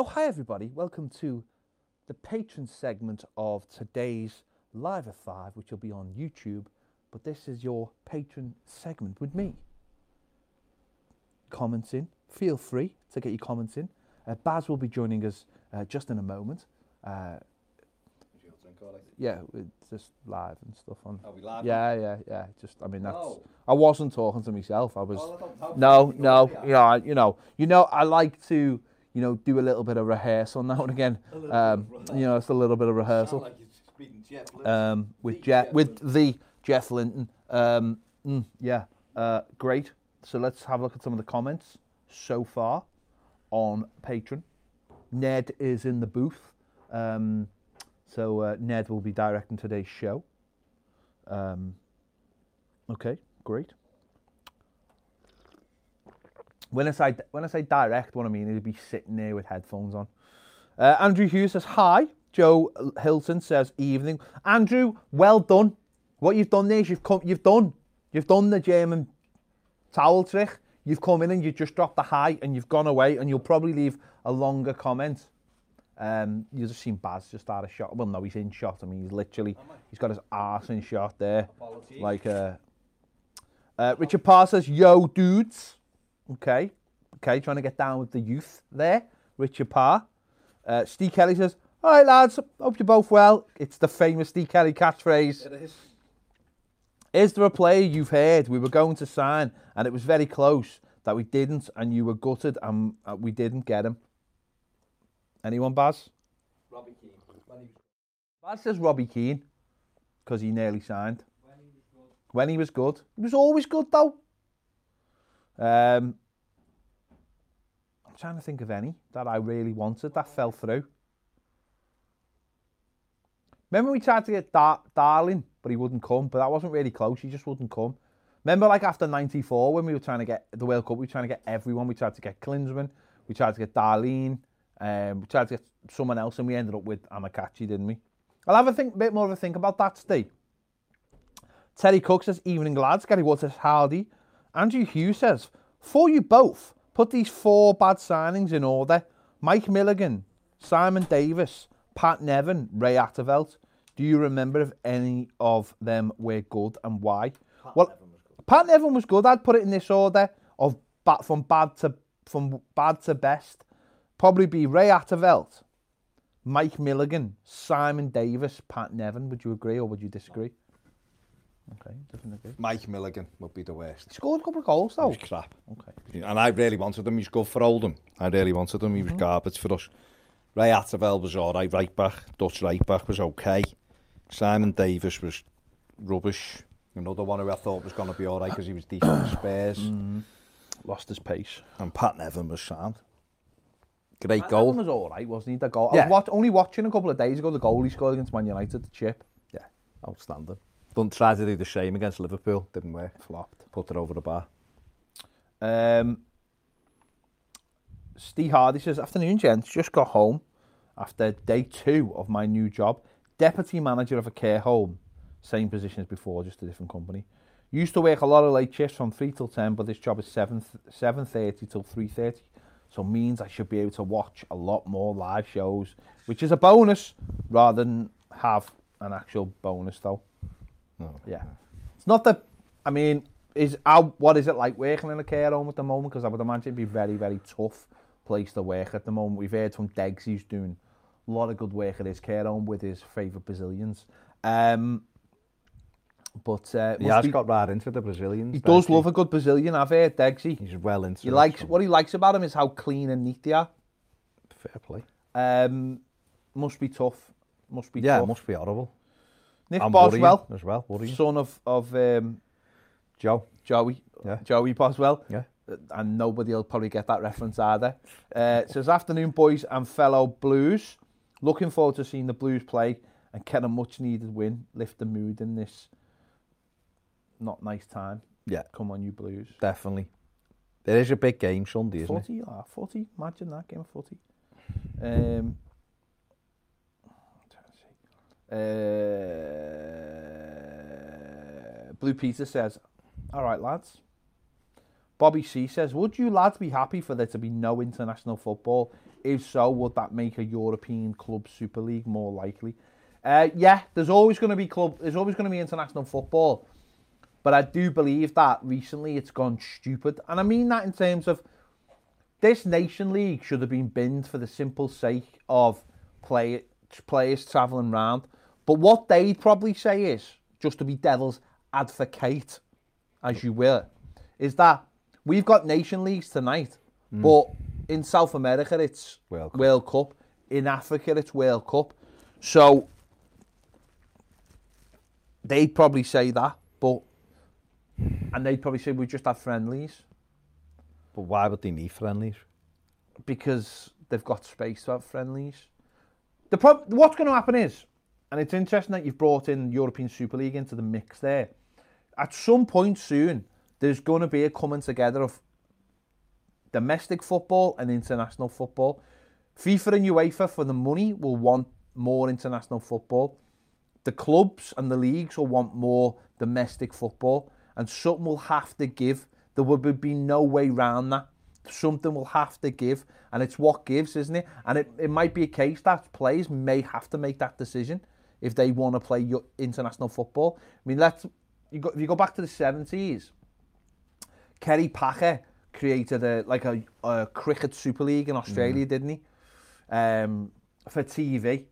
Oh, hi everybody. Welcome to the patron segment of today's Live at 5, which will be on YouTube. But this is your patron segment with me. Comments in. Feel free to get your comments in. Uh, Baz will be joining us uh, just in a moment. Uh, yeah, just live and stuff on. Are we live? Yeah, yeah, yeah. Just, I mean, that's. Oh. I wasn't talking to myself. I was. Oh. No, no, you know, I, you know, you know, I like to, you know, do a little bit of rehearsal now and again. Um, you know, it's a little bit of rehearsal. like Jeff Um, with The Jeff, Jeff with the Jeff Linton. Um, mm, yeah, uh, great. So let's have a look at some of the comments so far on Patreon. Ned is in the booth. Um, so uh, Ned will be directing today's show. Um, okay, great. When I say when I say direct, what I mean is he'd be sitting there with headphones on. Uh, Andrew Hughes says hi. Joe Hilton says evening. Andrew, well done. What you've done there is you've come, you've done, you've done the German towel trick. You've come in and you just dropped the hi and you've gone away and you'll probably leave a longer comment. Um, you just seen Baz just start a shot. Well, no, he's in shot. I mean, he's literally, he's got his arse in shot there. Apologies. Like, uh, uh, Richard Parr says, yo, dudes. Okay. Okay, trying to get down with the youth there. Richard Parr. Uh, Steve Kelly says, all right, lads, hope you're both well. It's the famous Steve Kelly catchphrase. It is. Is there a player you've heard we were going to sign and it was very close that we didn't and you were gutted and uh, we didn't get him? Anyone, Baz? Robbie Keane. He was Baz says Robbie Keane because he nearly signed. When he was good. He was always good though. Um, I'm trying to think of any that I really wanted that fell through. Remember we tried to get Dar- Darling, but he wouldn't come. But that wasn't really close. He just wouldn't come. Remember, like after '94, when we were trying to get the World Cup, we were trying to get everyone. We tried to get Klinsmann, we tried to get Darlene, um, we tried to get someone else, and we ended up with Amokachi, didn't we? I'll have a think, bit more of a think about that, Steve. Terry Cook says, evening lads. Gary says, howdy. Andrew Hughes says, for you both, put these four bad signings in order. Mike Milligan, Simon Davies, Pat Nevin, Ray Atteveld. Do you remember if any of them were good and why? well, Pat Nevin was good. I'd put it in this order of from bad to from bad to best. Probably be Ray Atteveld, Mike Milligan, Simon Davies, Pat Nevin. Would you agree or would you disagree? Okay, definitely. Mike Milligan would be the worst. He scored a couple of goals though. He was crap. Okay. And I really wanted him. He's good for Oldham. I really wanted him. He was mm -hmm. garbage for us. Ray Atterveld was all right, right back. Dutch right back was okay. Simon Davis was rubbish. Another one who I thought was going to be all right because he was decent for Spurs. Mm -hmm. Lost his pace. And Pat Nevin was sound. Great Pat goal. Nevin was all right, wasn't he? The goal. Yeah. I was watch, only watching a couple of days ago the goal he scored against Man United, the chip. Yeah, outstanding. Done tried to do the same against Liverpool, didn't work. Flopped. Put it over the bar. Um, Steve Hardy says, Afternoon, gents. Just got home after day two of my new job. Deputy manager of a care home. Same position as before, just a different company. Used to work a lot of late shifts from 3 till 10, but this job is 7, 7.30 till 3.30. So means I should be able to watch a lot more live shows, which is a bonus rather than have an actual bonus though. No. Yeah. It's not that, I mean, is how, what is it like working in a care home at the moment? Because I would imagine it'd be very, very tough place to work at the moment. We've heard from Degs, he's doing a lot of good work at his care home with his favourite Brazilians. Um, But uh, he has be... got right into the Brazilians. He does love a good Brazilian, I've heard, Degsy. He's well into he likes What he likes about him is how clean and neat they are. Fair play. Um, must be tough. Must be yeah, tough. must be horrible. Nick And Boswell, as well. Worrying. son of, of um, Joe. Joey, Yeah. Joey Boswell. Yeah. Uh, And nobody will probably get that reference either. Uh, it says, afternoon, boys and fellow Blues. Looking forward to seeing the Blues play and get a much needed win, lift the mood in this not nice time. Yeah, Come on, you Blues. definitely. There is a big game Sunday, isn't it? 40, ah, 40, imagine that game of 40. Um, I'm trying to see. Uh, Blue Peter says, All right, lads. Bobby C says, Would you lads be happy for there to be no international football? If so, would that make a European club Super League more likely? Uh, yeah, there's always going to be club. There's always going to be international football, but I do believe that recently it's gone stupid, and I mean that in terms of this Nation League should have been binned for the simple sake of play, players travelling round. But what they'd probably say is, just to be devil's advocate, as you will, is that we've got Nation Leagues tonight, hmm. but in South America it's World Cup. World Cup. In Africa it's World Cup. So they'd probably say that, but and they'd probably say we just have friendlies But why would they need friendlies? because they've got space to have friendlies. The prob- what's going to happen is, and it's interesting that you've brought in European Super League into the mix there. At some point soon, there's going to be a coming together of domestic football and international football. FIFA and UEFA, for the money, will want more international football. The clubs and the leagues will want more domestic football, and something will have to give. There will be no way round that. Something will have to give, and it's what gives, isn't it? And it, it might be a case that players may have to make that decision if they want to play international football. I mean, let's you go, if you go back to the seventies, Kerry Packer created a like a, a cricket super league in Australia, didn't he? Um, for TV.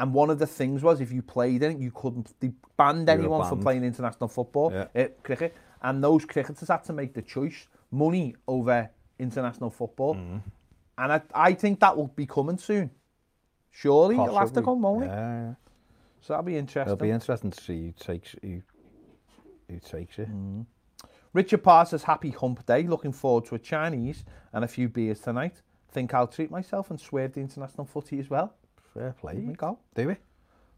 And one of the things was if you played in it, you couldn't. They banned anyone from banned. playing international football, Yeah. uh, cricket, and those cricketers had to make the choice: money over international football. Mm-hmm. And I, I think that will be coming soon. Surely it'll have to Possibly. come, won't it? Yeah, yeah. So that'll be interesting. It'll be interesting to see who takes who, who takes it. Richard Parr says, happy hump day. Looking forward to a Chinese and a few beers tonight. Think I'll treat myself and swerve the international footy as well. Fair play. We go. Do we?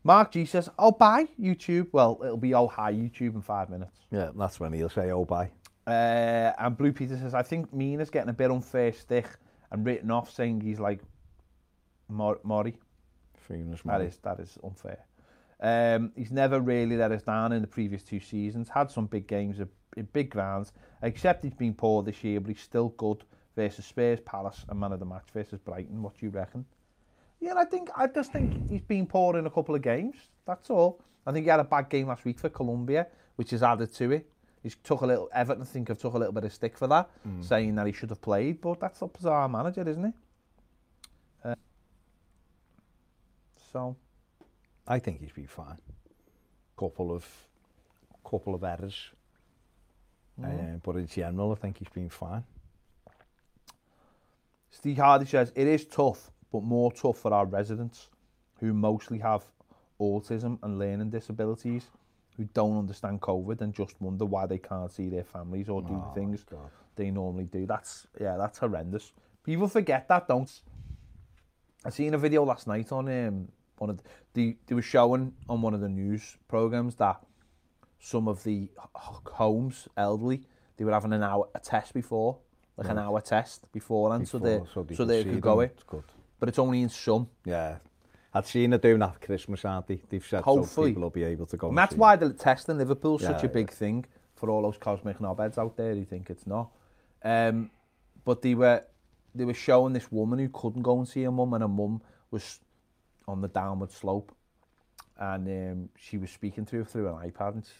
Mark G says, oh, bye, YouTube. Well, it'll be oh, hi, YouTube in five minutes. Yeah, that's when he'll say, "Oh, bye." Uh, and Blue Peter says, I think Mina's getting a bit unfair stick and written off saying he's like Mor- Mori. Famous That is, that is unfair. Um, he's never really let us down in the previous two seasons. Had some big games in big grounds. Except he's been poor this year, but he's still good versus Spurs, Palace, and man of the match versus Brighton. What do you reckon? Yeah, I think I just think he's been poor in a couple of games. That's all. I think he had a bad game last week for Colombia, which is added to it. He's took a little Everton. I think have took a little bit of stick for that, mm. saying that he should have played. But that's up to our manager, isn't it? So. I think he's been fine. Couple of couple of errors, uh, but in general, I think he's been fine. Steve Hardy says it is tough, but more tough for our residents who mostly have autism and learning disabilities, who don't understand COVID and just wonder why they can't see their families or do Oh, the things God. they normally do. That's yeah, that's horrendous. People forget that, don't. I seen a video last night on um one of the, they were showing on one of the news programs that some of the homes elderly they were having an hour a test before like right. an hour test beforehand before, so they so they, so they could, could go it good. but it's only in some yeah I'd seen her doing that Christmas, aren't they? They've said Hopefully. so people will be able to go and, and that's see. why the test in Liverpool's yeah, such a big yeah. thing for all those cosmic knobheads out there who think it's not. Um, but they were they were showing this woman who couldn't go and see her mum and her mum was on the downward slope. And um, she was speaking to her through an iPad and she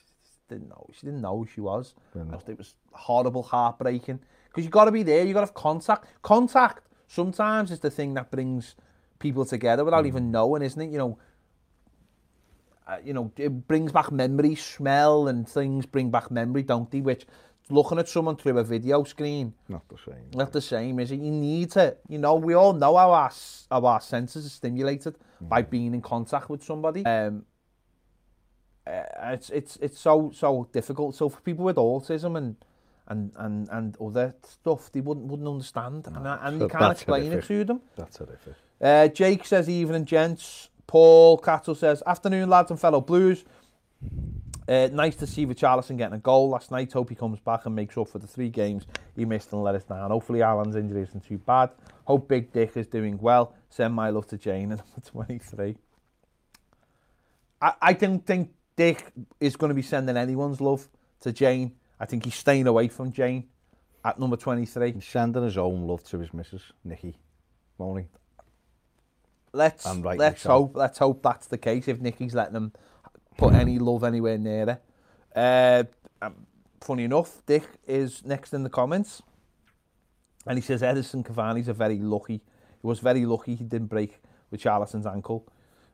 didn't know she didn't know who she was. Brilliant. it was horrible heartbreaking. Because you got to be there you got to have contact. Contact sometimes is the thing that brings people together without mm. even knowing isn't it? You know uh, you know it brings back memory smell and things bring back memory don't they? Which looking at someone through a video screen. Not the same. Not the same, is it? You need to, you know, we all know how our, how our senses are stimulated mm. by being in contact with somebody. Um, uh, it's, it's, it's so, so difficult. So for people with autism and, and, and, and other stuff, they wouldn't, wouldn't understand. No, and, and so you can't explain horrific. it to them. That's horrific. Uh, Jake says, evening, gents. Paul Cattle says, afternoon, lads and fellow blues. Uh, nice to see Richarlison getting a goal last night. Hope he comes back and makes up for the three games he missed and let us down. Hopefully, Alan's injury isn't too bad. Hope Big Dick is doing well. Send my love to Jane at number 23. I, I don't think Dick is going to be sending anyone's love to Jane. I think he's staying away from Jane. at number 23. He's sending his own love to his missus, Nikki. Won't he? Let's let's so. hope let's hope that's the case. If Nicky's letting him put any love anywhere near her. Uh, um, funny enough, Dick is next in the comments, and he says Edinson Cavani's a very lucky. He was very lucky he didn't break Richarlison's ankle.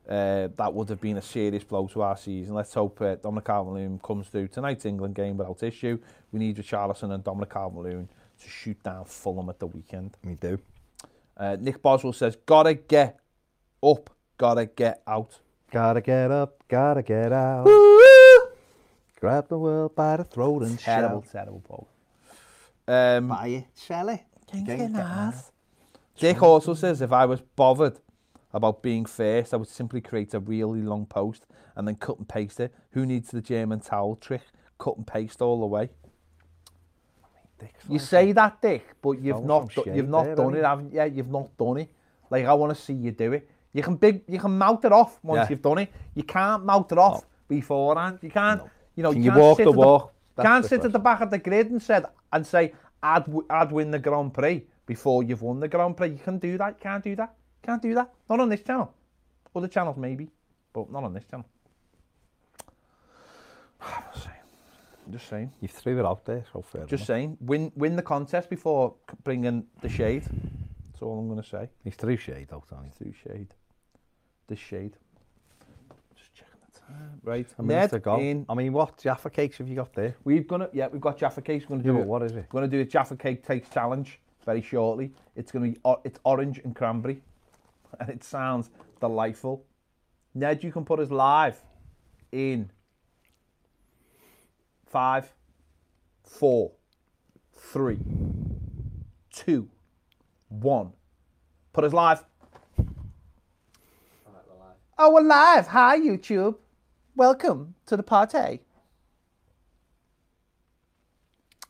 Uh, that would have been a serious blow to our season. Let's hope uh, Dominic Calvert-Lewin comes through tonight's England game without issue. We need Richarlison and Dominic Calvert-Lewin to shoot down Fulham at the weekend. We do. Uh, Nick Boswell says, "Gotta get up, gotta get out." Gotta get up, gotta get out. Grab the world by the throat and Terrible, shout. terrible poem. Um, Buy it, sell it. Dick also says, if I was bothered about being first, I would simply create a really long post and then cut and paste it. Who needs the German towel trick? Cut and paste all the way. You say that, Dick, but you've not, do, you've not there, done it, haven't you? Yeah, you've not done it. Like I want to see you do it. You can big, you can mount it off once yeah. you've done it. You can't mount it off no. beforehand. You can't, no. you know, can you, you walk the walk. The, can't the sit at the back of the grid and said and say I'd I'd win the Grand Prix before you've won the Grand Prix. You can do that. You can't do that. You can't do that. Not on this channel. Other channels maybe, but not on this channel. I'm just saying. Just saying. You've threw it out there, so fair Just enough. saying. Win win the contest before bringing the shade. That's all I'm going to say. He's threw shade out, hasn't he? through shade. The shade. Just checking the time. Uh, right. A minute to Ned go. in. I mean, what Jaffa cakes have you got there? We've gonna yeah we've got Jaffa cakes. We're gonna Yeah, do but it. what is it? We're going to do a Jaffa Cake Takes Challenge very shortly. It's going to be o- it's orange and cranberry, and it sounds delightful. Ned, you can put us live in five, four, three, two, one. Put us live. Oh, we're live. Hi, YouTube. Welcome to the party.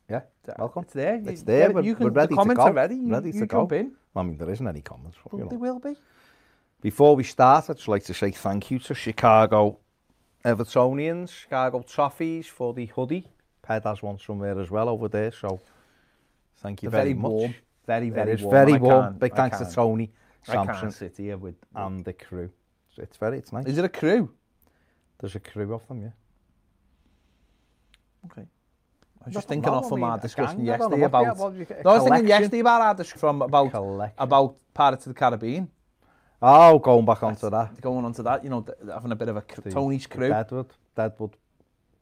Yeah, uh, welcome. It's there. It's there. We're, you can, we're ready the comments to go. are ready. You, ready you to jump go. in. I mean, there isn't any comments. but, you They will be. Before we start, I'd just like to say thank you to Chicago Evertonians, Chicago Toffees for the hoodie. Ped has one somewhere as well over there, so thank you very, very much. warm. Very, very warm. very warm. Big I thanks to Tony I Sampson can't sit here with. and the crew. it's very, it's nice. Is it a crew? There's a crew of them, yeah. Okay. I was just thinking off from our discussion yesterday about... No, I was thinking yesterday about our discussion from about, collection. about Pirates of the Caribbean. Oh, going back onto that. Going onto that, you know, having a bit of a the, Tony's crew. Deadwood, Deadwood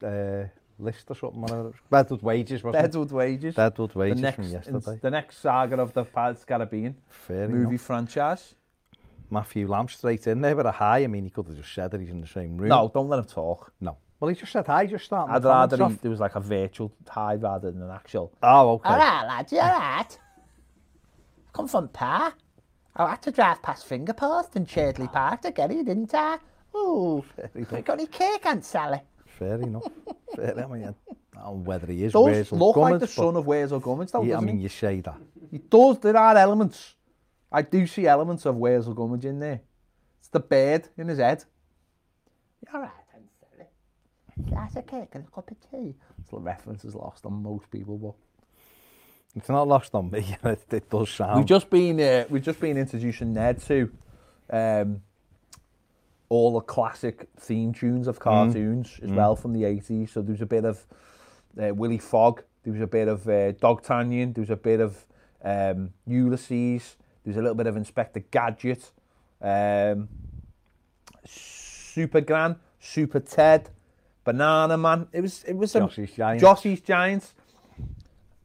uh, list or something. Or Deadwood Wages, wasn't Deadwood it? Wages. Deadwood Wages the next, from yesterday. The next saga of the Pirates of the Caribbean Fair movie enough. franchise. Matthew Lamb straight in there, with a high, I mean, he could have just said that he's in the same room. No, don't let him talk. No. Well, he just said hi, just starting I'd the rather he, there was like a virtual hi rather than an actual. Oh, okay. All right, lad, you all right? Come from Pa. I had to drive past Fingerpost and Chadley ah. Park to get here, didn't I? Ooh, got any cake, Aunt Sally? Fair enough. Fair enough, I mean, whether he is Does Wales look Gummins, like the son of Wales or Gummins, though, yeah, I mean, he? you say that. He does, there are elements. I do see elements of Worzel Gummidge in there. It's the bird in his head. You all right, Aunt Sally? Glass of cake and a cup of tea. It's the reference is lost on most people, but It's not lost on me. it, it does sound. we've just been uh, we've just been introducing Ned to um, all the classic theme tunes of cartoons as well from the 80s. So there's a bit of uh, Willy Fogg, there was a bit of uh, Dogtanian, there was a bit of um, Ulysses, there was a little bit of Inspector Gadget, um, Super Gran, Super Ted, Banana Man. It was it was Jossy's Giants. Jossy's Giants.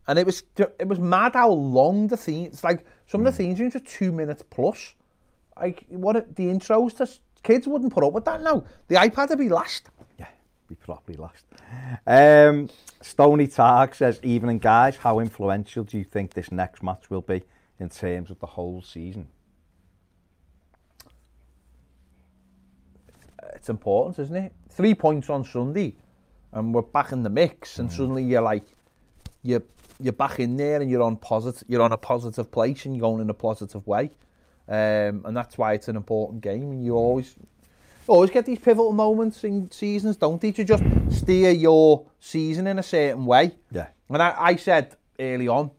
And it was it was mad how long the theme. It's like some of the theme tunes are two minutes plus. Like what the intros to kids wouldn't put up with that now. The iPad would be last. Yeah, be properly last. Um, Stony Targ says, evening guys, how influential do you think this next match will be in terms of the whole season? It's important, isn't it? Three points on Sunday, and we're back in the mix. And suddenly you're like, you're you're back in there, and you're on positive. You're on a positive place, and you're going in a positive way. Um, and that's why it's an important game. And you always always get these pivotal moments in seasons, don't they? To just steer your season in a certain way. Yeah. And I, I said early on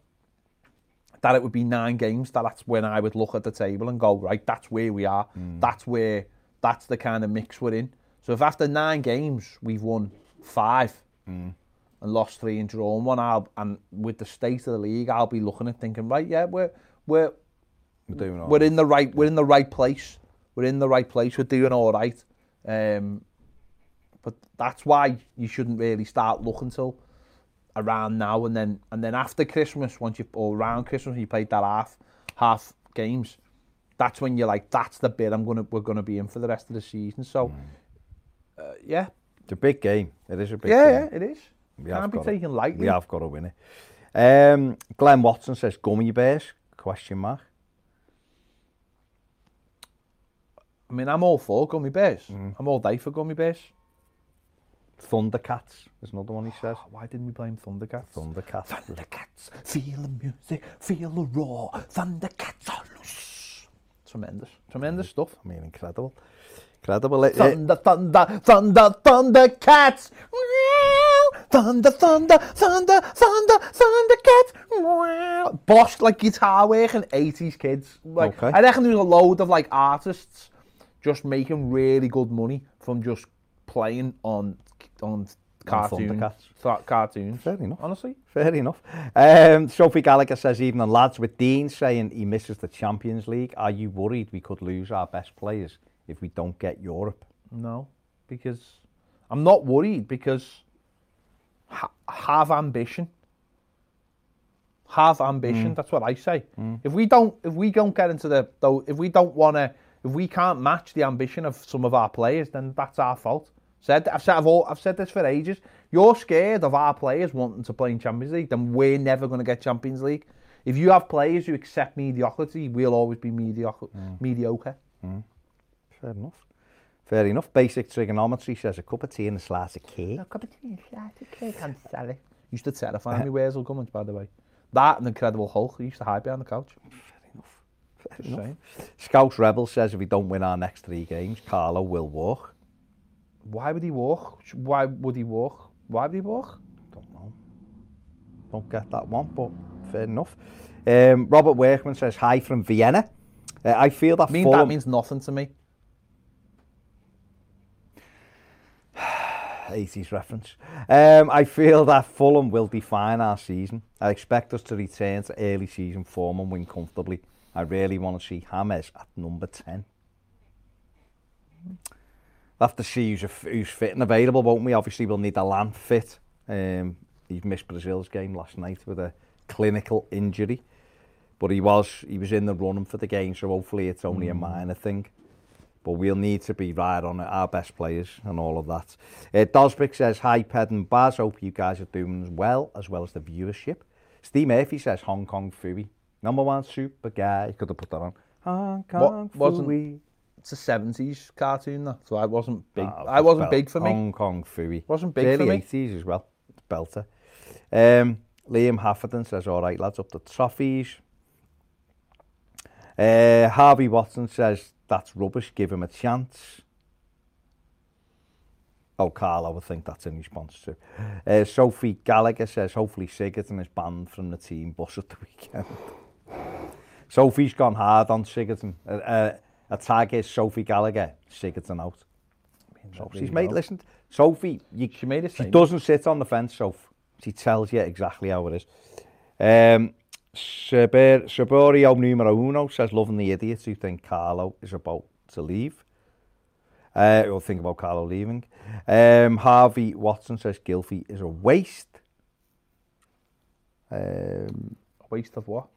that it would be nine games that that's when I would look at the table and go, right, that's where we are. Mm. That's where, that's the kind of mix we're in. So if after nine games we've won five mm. and lost three and drawn one, I'll, and with the state of the league, I'll be looking at thinking, right, yeah, we're, we're, we're, doing all we're right. in the right, we're in the right place. We're in the right place. We're doing all right. Um, but that's why you shouldn't really start looking till around now and then and then after Christmas, once you or around Christmas, you played that half half games. That's when you're like, that's the bit I'm gonna we're gonna be in for the rest of the season. So, mm. uh, yeah, it's a big game. It is a big yeah, game. Yeah, it is. We Can't be taken to, lightly. We have got to win it. Um, Glenn Watson says, gummy bears? Question mark. I mean, I'm all for gummy bears. Mm. I'm all day for gummy bears. Thundercats is another one he says. Oh, why didn't we blame Thundercats? Thundercats. Thundercats, feel the music, feel the roar. Thundercats are loose. Tremendous. Tremendous stuff. I mean, incredible. Incredible. Thunder, thunder, thunder, Thundercats. Thunder, thunder, thunder, thunder, Thundercats. boss like guitar work and 80s kids. Like, okay. I reckon there's a load of like artists just making really good money from just playing on on cartoons. Thundercats. Cartoons. Fair enough. Honestly. Fair enough. Um, Sophie Gallagher says, even the lads with Dean saying he misses the Champions League, are you worried we could lose our best players if we don't get Europe? No, because I'm not worried because ha- have ambition. Have ambition. That's what I say. If we don't, if we don't get into the, though, if we don't want to, if we can't match the ambition of some of our players, then that's our fault. said, I've said, I've, all, I've said this for ages. You're scared of our players wanting to play in Champions League, then we're never going to get Champions League. If you have players who accept mediocrity, we'll always be mediocre. Mm. mediocre. Mm. Fair enough. Fair enough. Basic trigonometry says a cup of tea and a slice of cake. A cup of tea and a slice of cake. I'm sorry. Used to terrify me, Wales comments, by the way. That and Incredible Hulk. He used to hide behind the couch. Fair enough. Fair enough. Scouse Rebel says if we don't win our next three games, Carlo will walk. Why would he walk? Why would he walk? Why would he walk? Don't know. Don't get that one, but fair enough. Um, Robert Workman says hi from Vienna. Uh, I feel that I mean, Fulham... that means nothing to me. 80s reference. Um, I feel that Fulham will define our season. I expect us to return to early season form and win comfortably. I really want to see James at number 10. We'll have to see who's, who's fit and available, won't we? Obviously, we'll need a land fit. Um, he missed Brazil's game last night with a clinical injury. But he was he was in the running for the game, so hopefully it's only a minor thing. But we'll need to be right on our best players and all of that. Uh, Dosbick says, Hi, Ped and Baz. Hope you guys are doing well, as well as the viewership. Steve Murphy says, Hong Kong Phooey. Number one super guy. Could have put that on. Hong Kong Phooey. it's a 70s cartoon that, so I wasn't big. Oh, I wasn't big for me. Hong Kong Fooey. Wasn't big Early for me. 80s as well. Belter. Um, Liam Hafferton says, all right, lads, up the trophies. Uh, Harvey Watson says, that's rubbish, give him a chance. Oh, Carl, I would think that's in response to. Uh, Sophie Gallagher says, hopefully Sigurdsson is banned from the team bus at the weekend. Sophie's gone hard on Sigurdsson. Uh, uh, a tag is Sophie Gallagher, Sigurdsson out. So she's made, listen, Sophie, you, she, made a she doesn't sit on the fence, Soph. She tells you exactly how it is. Um, Saborio numero uno says, loving the idiots who think Carlo is about to leave. Uh, or think about Carlo leaving. Um, Harvey Watson says Gilfy is a waste. Um, a waste of what?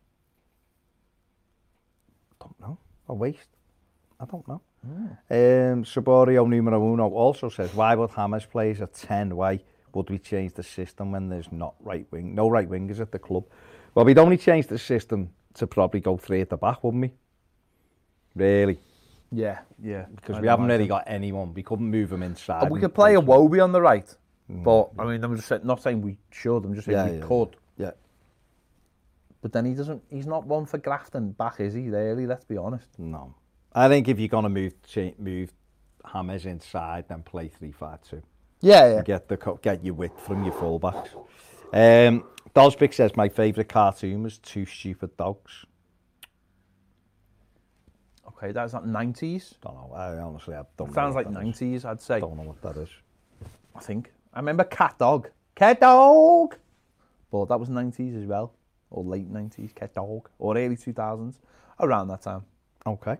I don't know. A waste. I don't know. Um, Saborio numero uno also says, why would Hammers play as a 10? Why would we change the system when there's not right wing, no right wingers at the club? Well, we'd only change the system to probably go three at the back, wouldn't we? Really? Yeah, yeah. Because I'd we haven't really got anyone. We couldn't move them inside. Uh, We could play a play- Wobie on the right, but I mean, I'm just saying, not saying we should. I'm just saying Yeah, we yeah, could. Yeah. But then he doesn't. He's not one for grafting back, is he? Really, let's be honest. No. I think if you're going to move move Hammers inside, then play 3 5 2. Yeah, yeah. get the get your width from your fullbacks. Um, Dosbick says my favourite cartoon was Two Stupid Dogs. Okay, that's not 90s. Don't know. I honestly I don't. know Sounds what like 90s, I'd say. Don't know what that is. I think. I remember Cat Dog. Cat Dog! But that was 90s as well. Or late 90s, Cat Dog. Or early 2000s. Around that time. Okay.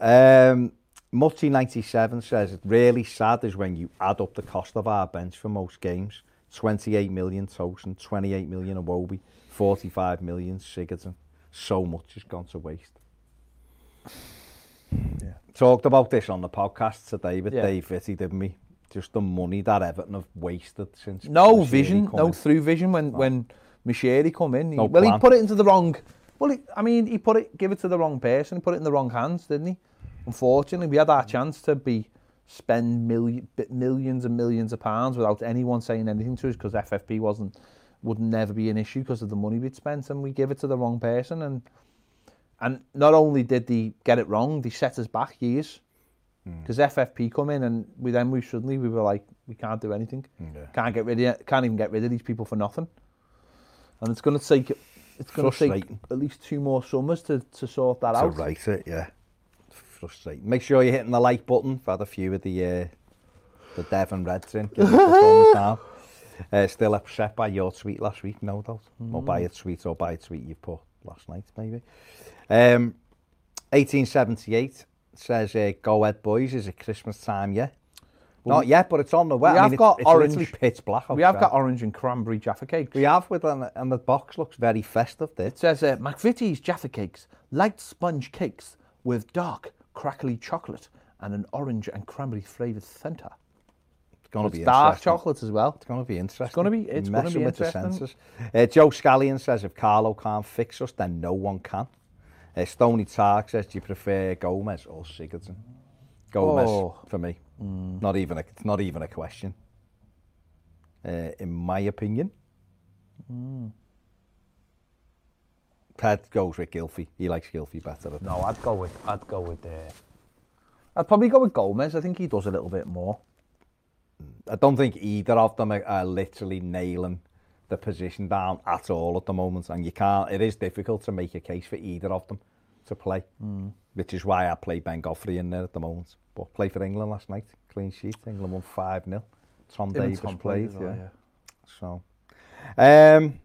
Um, Multi97 says, it really sad is when you add up the cost of our bench for most games. 28 million Tosin, 28 million Iwobi, 45 million Sigurdsson. So much has gone to waste. Yeah. Talked about this on the podcast today with Yeah. Dave Fitty, didn't we? Just the money that Everton have wasted since No vision, no in. through vision when when Moshiri come in. He, No well, he put it into the wrong. Well, he, I mean, he put it, give it to the wrong person. Put it in the wrong hands, didn't he? Unfortunately, we had our chance to be spend million, millions and millions of pounds without anyone saying anything to us because FFP wasn't would never be an issue because of the money we'd spent, and we give it to the wrong person. And and not only did they get it wrong, they set us back years. Hmm. Because FFP come in and we then we suddenly we were like we can't do anything, Yeah. can't get rid of can't even get rid of these people for nothing, and it's going to take it's going to take at least two more summers to, to sort that to out. To write it, yeah. Frustrating. Make sure you're hitting the like button. I've had a few of the uh, the Devon Reds in. now. Uh, still upset by your tweet last week, no doubt. Mm. Or by a tweet or by a tweet you put last night, maybe. Um, 1878 says, uh, Go Ed Boys, is it Christmas time yet? Not yet, but it's on the way. we I have mean, got it's, orange- pitch black We have got orange and cranberry Jaffa cakes. We have with and, and the box looks very festive. There. It says uh, McVitie's Jaffa cakes, light sponge cakes with dark crackly chocolate and an orange and cranberry flavoured centre. It's going to be dark chocolate as well. It's going to be interesting. It's gonna be- it's gonna be with the interesting. senses. Uh, Joe Scallion says if Carlo can't fix us, then no one can. Uh, Stony Tark says, do you prefer Gomes or Sigurdsson? Gomes Oh. for me. Not even a, it's not even a question. Uh, in my opinion. Ted goes with Gilfy. He likes Gilfy better. No, I'd go with I'd go with. Uh, I'd probably go with Gomes. I think he does a little bit more. I don't think either of them are, are literally nailing the position down at all at the moment, and you can't. It is difficult to make a case for either of them to play, which is why I play Ben Goffrey in there at the moment. But play for England last night, clean sheet. England won 5 0. Tom Even Davis Tom played, played yeah. yeah. So, um,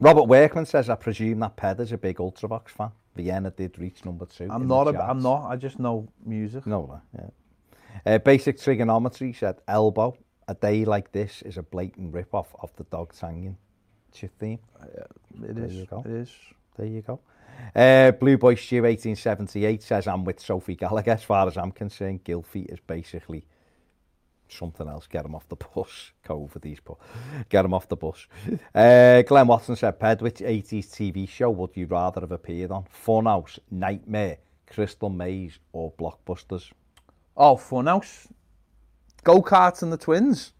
Robert Workman says, I presume that Pedder's a big Ultravox fan. Vienna did reach number two. I'm not. A, I'm not. I just know music. No, yeah. Uh, basic trigonometry said elbow. A day like this is a blatant rip off of the dog singing chip theme. Uh, it there is. It is. There you go. Uh, Blue Boy Stew 1878 says I'm with Sophie Gallagher. As far as I'm concerned, Gilfy is basically something else. Get him off the bus. Go over these, but get him off the bus. Uh, Glenn Watson said, Ped, which 80s TV show would you rather have appeared on? Funhouse, Nightmare, Crystal Maze, or Blockbusters? Oh, Funhouse. Go karts and the twins.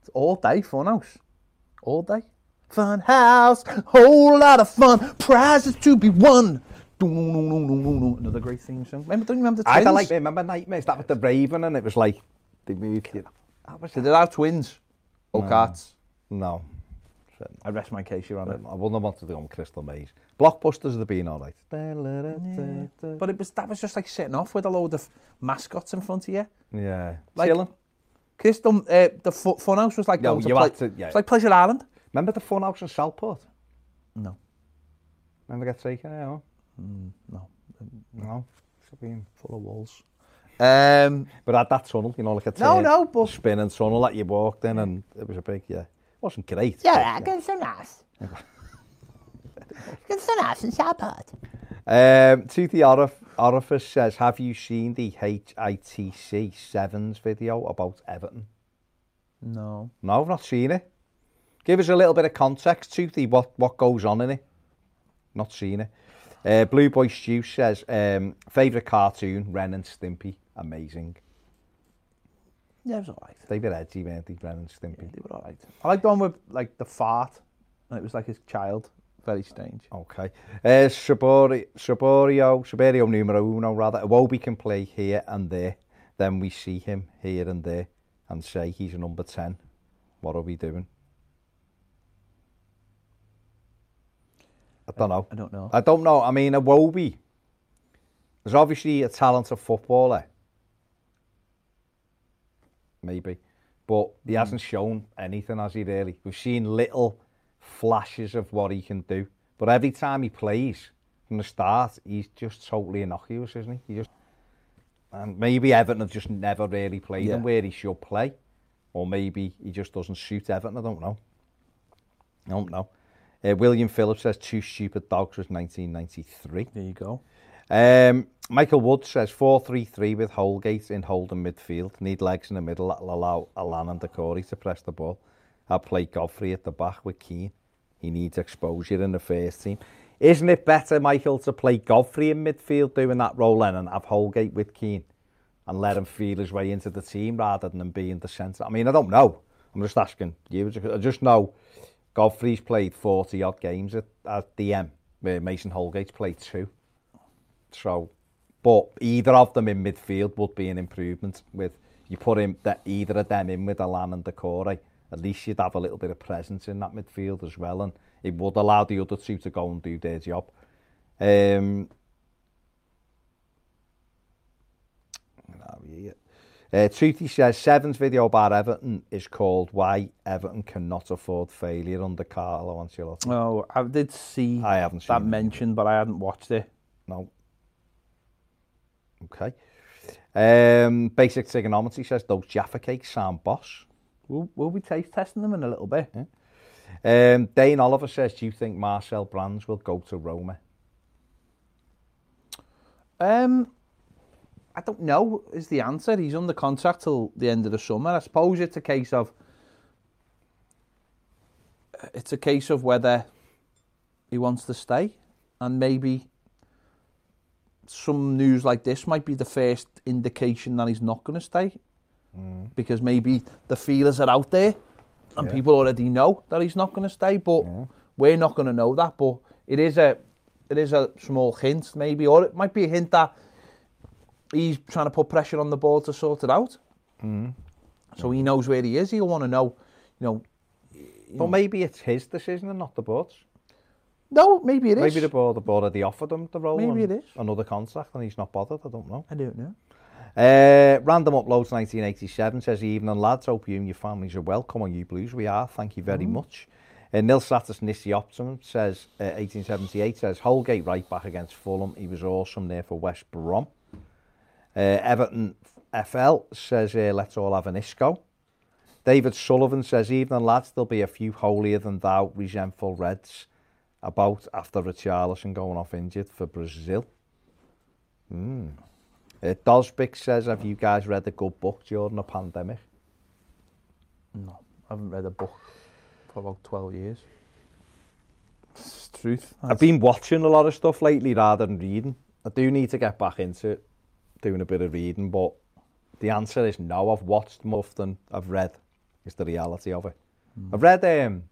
It's all day Funhouse. All day. fun house, whole lot of fun, prizes to be won. Another great theme song. Remember, don't you remember the twins? I don't like, remember Nightmares, that was the Raven, and it was like, they moved, you know. Did it have twins? Or no. cats? No. I rest my case, Your Honour. I wouldn't have wanted to go on Crystal Maze. Blockbusters have been all right. Yeah. But it was, that was just like sitting off with a load of mascots in front of you. Yeah. Like, Chilling. Crystal, uh, the Funhouse was like, no, going to, play, to yeah. it was like Pleasure Island. Remember the fun house in Southport? No. Remember get taken eh, out? Mm, no. No. So been full of walls. Um, but at that tunnel, you know, like a no, no, but... spinning tunnel that you walked in and it was a big, yeah. It wasn't great. Yeah, but, good some nice. good some nice in Southport. Um, to the orifice says, have you seen the HITC Sevens video about Everton? No. No, I've not seen it. Give us a little bit of context, Toothy, what, what goes on in it. Not seen it. Uh, Blue Boy Stew says, um, favourite cartoon, Ren and Stimpy. Amazing. Yeah, it was alright. They were edgy, weren't they, Ren and Stimpy? They were alright. I like the one with like the fart, and it was like his child. Very strange. Okay. Uh, Sabori, Saborio, Saborio numero uno, rather. Iwobi can play here and there. Then we see him here and there and say he's a number 10. What are we doing? I don't know. I don't know. I don't know. I mean, Iwobi is obviously a talented footballer. Maybe. But he hmm. hasn't shown anything, has he, really? We've seen little flashes of what he can do. But every time he plays from the start, he's just totally innocuous, isn't he? he just, and maybe Everton have just never really played Yeah. him where he should play. Or maybe he just doesn't suit Everton. I don't know. I don't know. Uh, William Phillips says Two Stupid Dogs was 1993. There you go. Um, Michael Wood says 4-3-3 with Holgate in holding midfield. Need legs in the middle that'll allow Alan and Decorey to press the ball. I'll play Godfrey at the back with Keane. He needs exposure in the first team. Isn't it better, Michael, to play Godfrey in midfield doing that role then and have Holgate with Keane and let him feel his way into the team rather than him being the centre? I mean, I don't know. I'm just asking you. I just know Godfrey's played 40 odd games at, at DM, where Mason Holgate's played two. So, but either of them in midfield would be an improvement with you put him that either of them in with Alan and Decore, at least you'd have a little bit of presence in that midfield as well, and it would allow the other two to go and do their job. Um, uh, Truthie says Seven's video about Everton is called "Why Everton Cannot Afford Failure Under Carlo Ancelotti." Oh, I did see I haven't seen that mentioned, but I hadn't watched it. No. Okay. Um, basic trigonometry says those Jaffa cakes sound boss. We'll, we'll be taste testing them in a little bit. Um, Dane Oliver says, do you think Marcel Brands will go to Roma? Um, I don't know is the answer. He's under contract till the end of the summer. I suppose it's a case of it's a case of whether he wants to stay, and maybe some news like this might be the first indication that he's not going to stay, mm. because maybe the feelers are out there, and Yeah. people already know that he's not going to stay. But we're not going to know that. But it is a it is a small hint, maybe, or it might be a hint that he's trying to put pressure on the ball to sort it out. So he knows where he is. He'll want to know, you know. But maybe it's his decision and not the board's. No, maybe it is. Maybe the board, the board already offered him the role. Maybe it is. Another contract and he's not bothered. I don't know. I don't know. Uh, Random Uploads 1987 says, Evening lads, hope you and your families are well. Come on, you blues, we are. Thank you very much. Uh, Nil Satis Nisi Optimum says, uh, 1878 says, Holgate right back against Fulham. He was awesome there for West Brom. Uh, Everton FL says, uh, let's all have an Isco. David Sullivan says, Evening lads, there'll be a few holier than thou resentful Reds about after Richarlison going off injured for Brazil. Hmm. Uh, Dosbick says, have you guys read a good book during the pandemic? No, I haven't read a book for about 12 years. It's truth. I've been watching a lot of stuff lately rather than reading. I do need to get back into doing a bit of reading, but the answer is no. I've watched more than I've read, is the reality of it. Mm. I've read, um,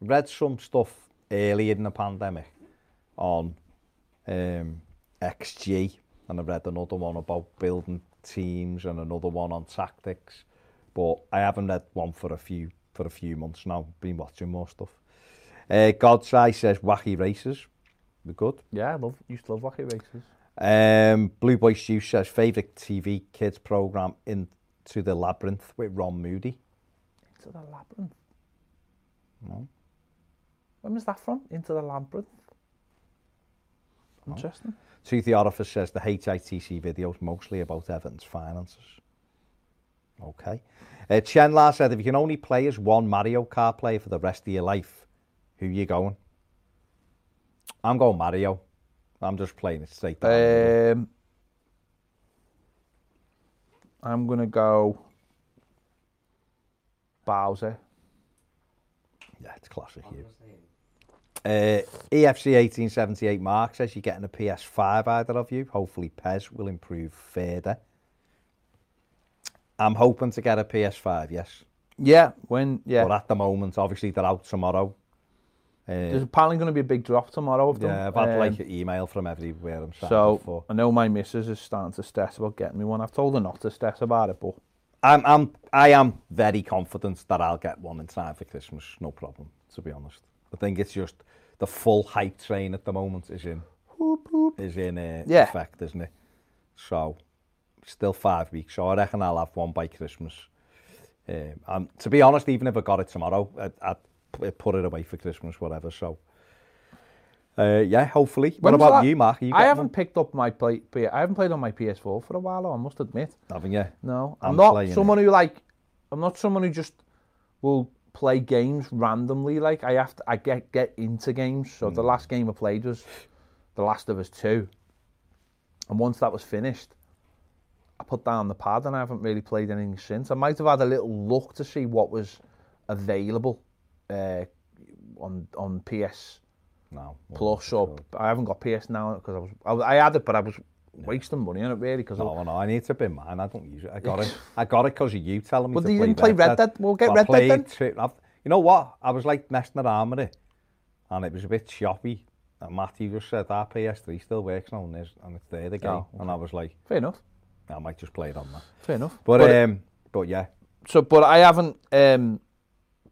read some stuff earlier in the pandemic on um, XG, and I've read another one about building teams and another one on tactics, but I haven't read one for a few for a few months now. Been watching more stuff. Uh, God's Eye says wacky races. We're good. Yeah, I love, used to love wacky races. Um, Blue Boy Stew says favourite TV kids program Into the Labyrinth with Ron Moody. Into the Labyrinth. No. When was that from? Into the Labyrinth. Interesting. Toothy Orifice says the HITC videos mostly about Everton's finances. Okay. Uh, Chen La said if you can only play as one Mario Kart player for the rest of your life, who you going? I'm going Mario. I'm just playing it straight down. Um, I'm going to go Bowser. Yeah, it's classic. You. Uh, EFC 1878 Mark says you're getting a PS5 either of you. Hopefully Pez will improve further. I'm hoping to get a PS5, yes. Yeah, when, yeah. But at the moment, obviously they're out tomorrow. Uh, There's apparently going to be a big drop tomorrow of them. Yeah, I've had um, like an email from everywhere I'm So, for. I know my missus is starting to stress about getting me one. I've told her not to stress about it, but... I'm, I'm, I am very confident that I'll get one in time for Christmas, no problem, to be honest. I think it's just the full hype train at the moment is in, whoop, whoop. Is in uh, yeah. effect, isn't it? So, still five weeks, so I reckon I'll have one by Christmas. Um, and to be honest, even if I got it tomorrow, I'd, I'd put it away for Christmas, whatever. So, uh, yeah, hopefully. When what about that? you, Mark? You I haven't one? picked up my play. I haven't played on my PS4 for a while. I must admit. haven't you? No, I'm, I'm not someone who like. I'm not someone who just will play games randomly. Like I have to, I get get into games. So Hmm. the last game I played was The Last of Us Two, and once that was finished, I put down the pad and I haven't really played anything since. I might have had a little look to see what was available uh, on on PS now Plus or I haven't got PS now because I was I, I had it, but I was yeah. wasting money on it really because no, I, no, I need to be man. I don't use it. I got it. I got it because of you telling me. But to you play didn't play Red Dead. We'll get Red Dead then. Tri- you know what? I was like messing around with it, and it was a bit choppy. And Matthew just said ah, that PS3 still works now and, there's, and it's there the oh, game. Oh, okay. And I was like, fair enough. I might just play it on that. Fair enough. But, but um, but yeah. So, but I haven't um.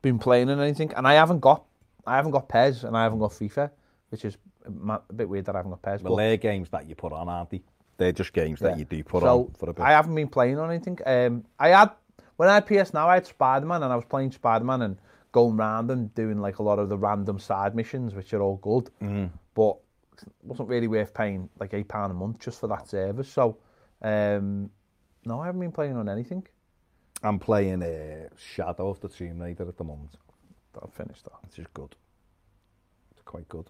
Been playing in anything, and I haven't got I haven't got PES and I haven't got FIFA, which is a bit weird that I haven't got PES. well, but- they're games that you put on, aren't they? They're just games that you do put so on for a bit. I haven't been playing on anything. Um, I had when I had PS now, I had Spider Man, and I was playing Spider Man and going round and doing like a lot of the random side missions, which are all good. Mm. But wasn't really worth paying like eight pound a month just for that service. So um, no, I haven't been playing on anything. I'm playing uh, Shadow of the Tomb Raider at the moment. I've finished that. It's just good. It's quite good.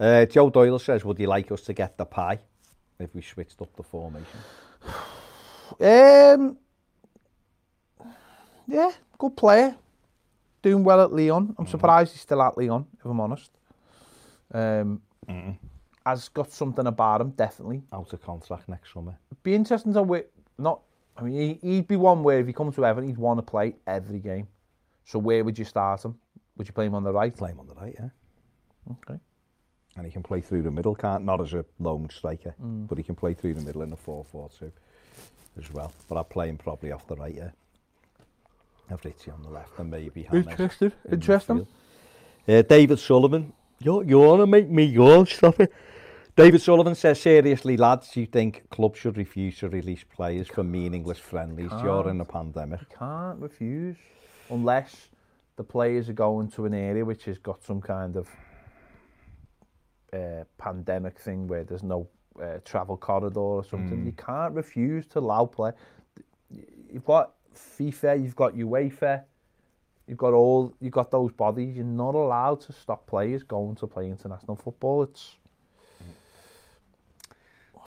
Uh, Joe Doyle says, would you like us to get the pie if we switched up the formation? um, yeah, good player. Doing well at Leon. I'm mm. surprised he's still at Leon, if I'm honest. Um, mm. Has got something about him, definitely. Out of contract next summer. Be interesting to wait, not I mean, he, he'd be one where if he comes to Everton, he'd want to play every game. So where would you start him? Would you play him on the right? Play him on the right, yeah. Okay. And he can play through the middle, can't not as a lone striker, but he can play through the middle in a 4-4-2 as well. But I'd play him probably off the right, yeah. Have Richie on the left and maybe James Interesting. in Interesting. Uh, David Sullivan. You, you want to make me go? Stop it. David Sullivan says, seriously, lads, you think clubs should refuse to release players for meaningless friendlies during the pandemic? You Can't refuse unless the players are going to an area which has got some kind of uh, pandemic thing where there's no uh, travel corridor or something. You can't refuse to allow play. You've got FIFA, you've got UEFA, you've got all, you've got those bodies. You're not allowed to stop players going to play international football. It's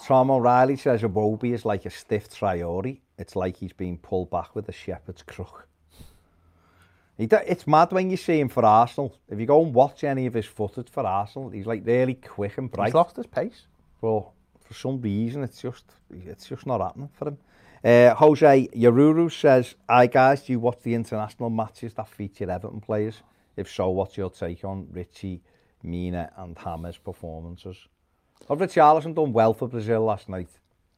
Tom O'Reilly says Iwobi is like a stiff Traoré. It's like he's being pulled back with a shepherd's crook. It's mad when you see him for Arsenal. If you go and watch any of his footage for Arsenal, he's like really quick and bright. he's lost his pace. But for some reason, it's just it's just not happening for him. Uh, Jose Yaruru says, "Hi guys, do you watch the international matches that feature Everton players? If so, what's your take on Richie, Mina, and Hammer's performances?" Richarlison done well for Brazil last night.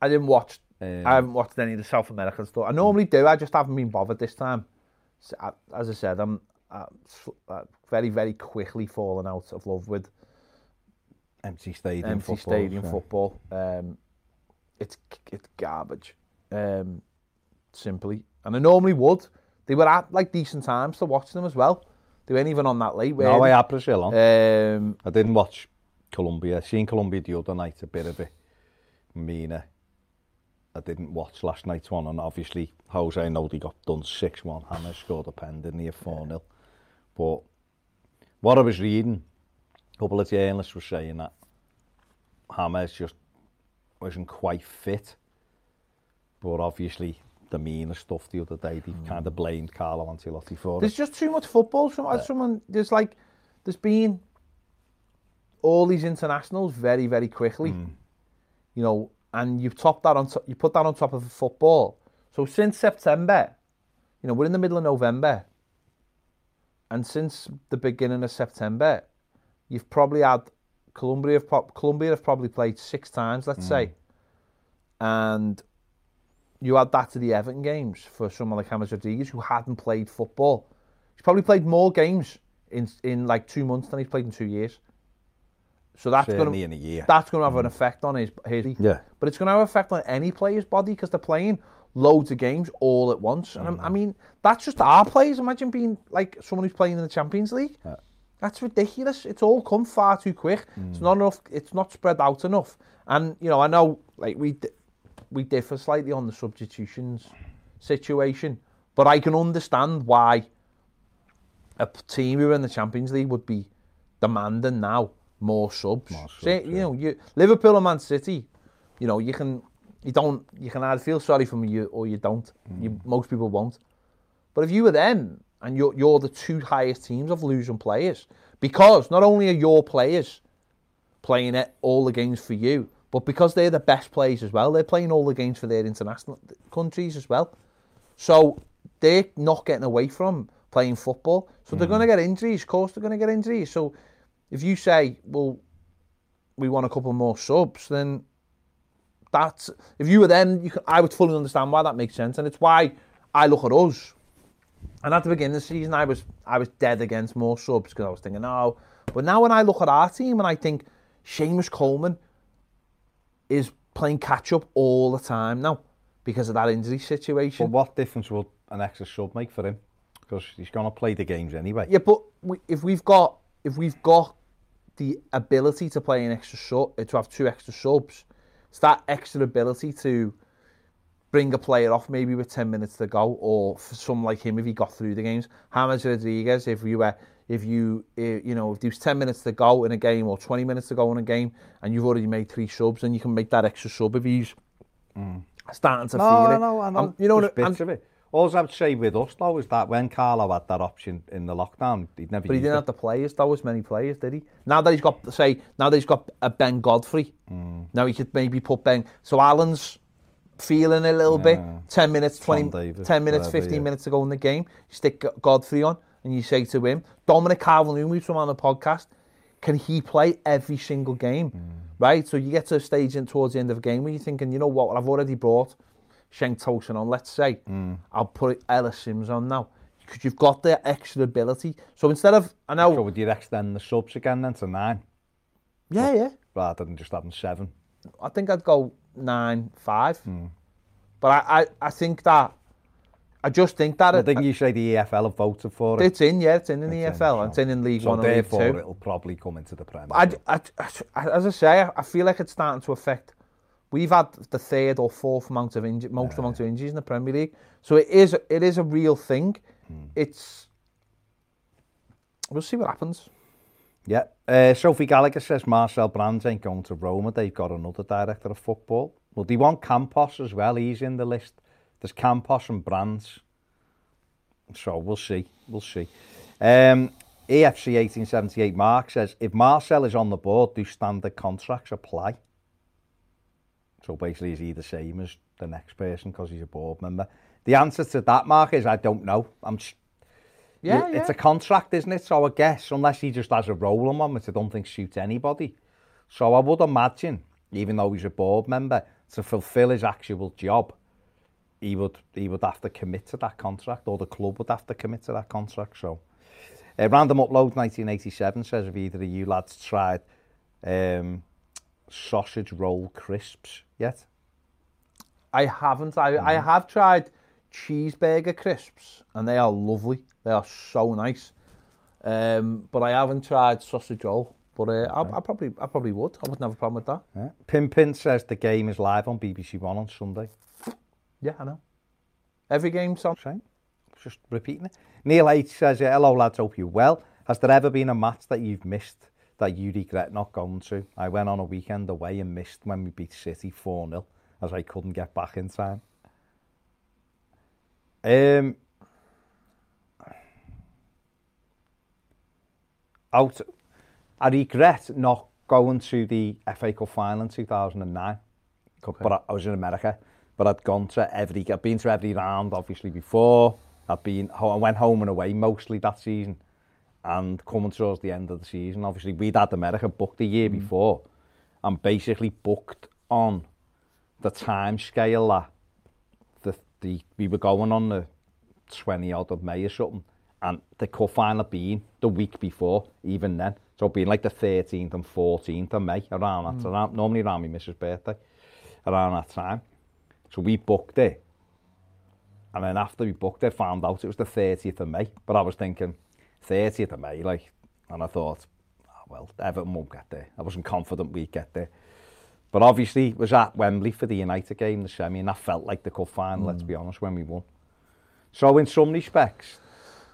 I didn't watch um, I haven't watched any of the South American stuff. I normally do, I just haven't been bothered this time. So, I, as I said, I'm I, very, very quickly fallen out of love with empty stadium empty football. stadium so. football. Um, it's, it's garbage, um, simply. And I normally would. They were at like decent times to watch them as well. They weren't even on that late. No, they? I had Brazil on. Um, I didn't watch Colombia. Seen Colombia the other night, a bit of a meaner. I didn't watch last night's one, and obviously Jose Noldi got done 6-1. Hammer scored a pen, didn't he, a 4-0. But what I was reading, a couple of journalists were saying that Hammers just wasn't quite fit. But obviously, the meaner stuff the other day, they mm. kind of hmm. blamed Carlo Ancelotti for There's it. just too much football. Some, yeah. someone, there's like, there's been all these internationals very, very quickly. Hmm. You know, and you've topped that on, top, you put that on top of football. So since September, you know, we're in the middle of November, and since the beginning of September, you've probably had Colombia. Have, Colombia have probably played six times, let's hmm. say, and you add that to the Everton games for someone like James Rodriguez who hadn't played football. He's probably played more games in in like two months than he's played in two years. So that's going to in a year. that's going to have an mm-hmm. effect on his his. Yeah. But it's going to have an effect on any player's body because they're playing loads of games all at once. And I'm- I mm-hmm. mean, that's just our players. Imagine being like someone who's playing in the Champions League. That's ridiculous. It's all come far too quick. It's mm. not enough. It's not spread out enough. And you know, I know like we we differ slightly on the substitutions situation, but I can understand why a team who are in the Champions League would be demanding now more subs. More subs, Say, you know, you Liverpool and Man City, you know, you can you don't you can either feel sorry for you, or you don't. You, mm. most people won't. But if you were them and you're you're the two highest teams of losing players, because not only are your players playing it all the games for you, but because they're the best players as well, they're playing all the games for their international countries as well. So they're not getting away from playing football. So they're mm. going to get injuries. Of course, they're going to get injuries. So if you say, well, we want a couple more subs, then that's if you were them, you can, I would fully understand why that makes sense, and it's why I look at us. And at the beginning of the season, I was I was dead against more subs because I was thinking, no. But now when I look at our team and I think Seamus Coleman is playing catch up all the time now because of that injury situation. But what difference will an extra sub make for him? Because he's going to play the games anyway. Yeah, but we, if we've got if we've got the ability to play an extra sub, to have two extra subs, it's that extra ability to bring a player off maybe with ten minutes to go, or for some like him if he got through the games. James Rodriguez, if you were if you eh, you know if there's ten minutes to go in a game or twenty minutes to go in a game, and you've already made three subs, and you can make that extra sub if he's starting to No, feel it. I know. Um, you know, what I- of it. All I would say with us though is that when Carlo had that option in the lockdown, he'd never But he didn't it. have the players, though, as many players, did he? Now that he's got, say, now that he's got a Ben Godfrey, Mm. now he could maybe put Ben. So Allan's feeling a little bit. 10 minutes, 20, Davies, 10 minutes, whatever, 15 yeah. minutes to go in the game. You stick Godfrey on and you say to him, Dominic Calvert-Lewin, we've on the podcast, can he play every single game? Mm. Right? So you get to a stage in towards the end of a game where you're thinking, you know what, I've already brought Shank Tosin on, let's say. Mm. I'll put Ellis Sims on now. Because you've got the extra ability. So instead of, I know, So would you extend the subs again then to nine, yeah, yeah. rather than just having seven? I think I'd go nine five. But I, I, I think that I just think that I it, think you say the EFL have voted for it. it's in, yeah, it's in in the It's in, EFL, so- it's in in League so One and League therefore Two. it'll probably come into the Premier. I, I, I- as I say, I feel like it's starting to affect. We've had the third or fourth amount of inju- most amount of injuries in the Premier League, so it is it is a real thing. It's we'll see what happens. Yeah. Uh, Sophie Gallagher says Marcel Brands ain't going to Roma. They've got another director of football. Well, they want Campos as well. He's in the list. There's Campos and Brands. So we'll see. We'll see. Um, AFC 1878 Mark says, if Marcel is on the board, do standard contracts apply? So basically, is he the same as the next person because he's a board member? The answer to that, Mark, is I don't know. I'm yeah, it's yeah. a contract, isn't it? So I guess, unless he just has a role on one, which I don't think suits anybody. So I would imagine, even though he's a board member, to fulfil his actual job, he would he would have to commit to that contract, or the club would have to commit to that contract. So, uh, Random Upload 1987 says, have either of you lads tried um, sausage roll crisps yet? I haven't. I, I have tried cheeseburger crisps, and they are lovely. They are so nice. Um, but I haven't tried sausage roll. But uh, I, I probably, I probably would. I wouldn't have a problem with that. Yeah. Pimpin says the game is live on BBC One on Sunday. Yeah, I know. Every game's on. Same. Just repeating it. Neil H says, hello lads, hope you're well. Has there ever been a match that you've missed that you regret not going to. I went on a weekend away and missed when we beat City 4-0 as I couldn't get back in time. Um, out, I regret not going to the FA Cup final in 2009, okay. but I, I was in America, but I'd gone to every, I'd been to every round obviously before, I'd been, I went home and away mostly that season and coming towards the end of the season, obviously we'd had America booked a year mm. before and basically booked on the time scale that the, the, we were going on the 20 odd of May or something and the cup final being the week before even then. So being like the 13th and 14th of May around that hmm. around, normally around my missus birthday around that time. So we booked it. And then after we booked it found out it was the 30th of May. But I was thinking 30th of May, like, and I thought, oh, well, Everton won't get there. I wasn't confident we'd get there. But obviously, it was at Wembley for the United game, the semi, and that felt like the cup final, mm. let's be hmm. honest, when we won. So in some respects,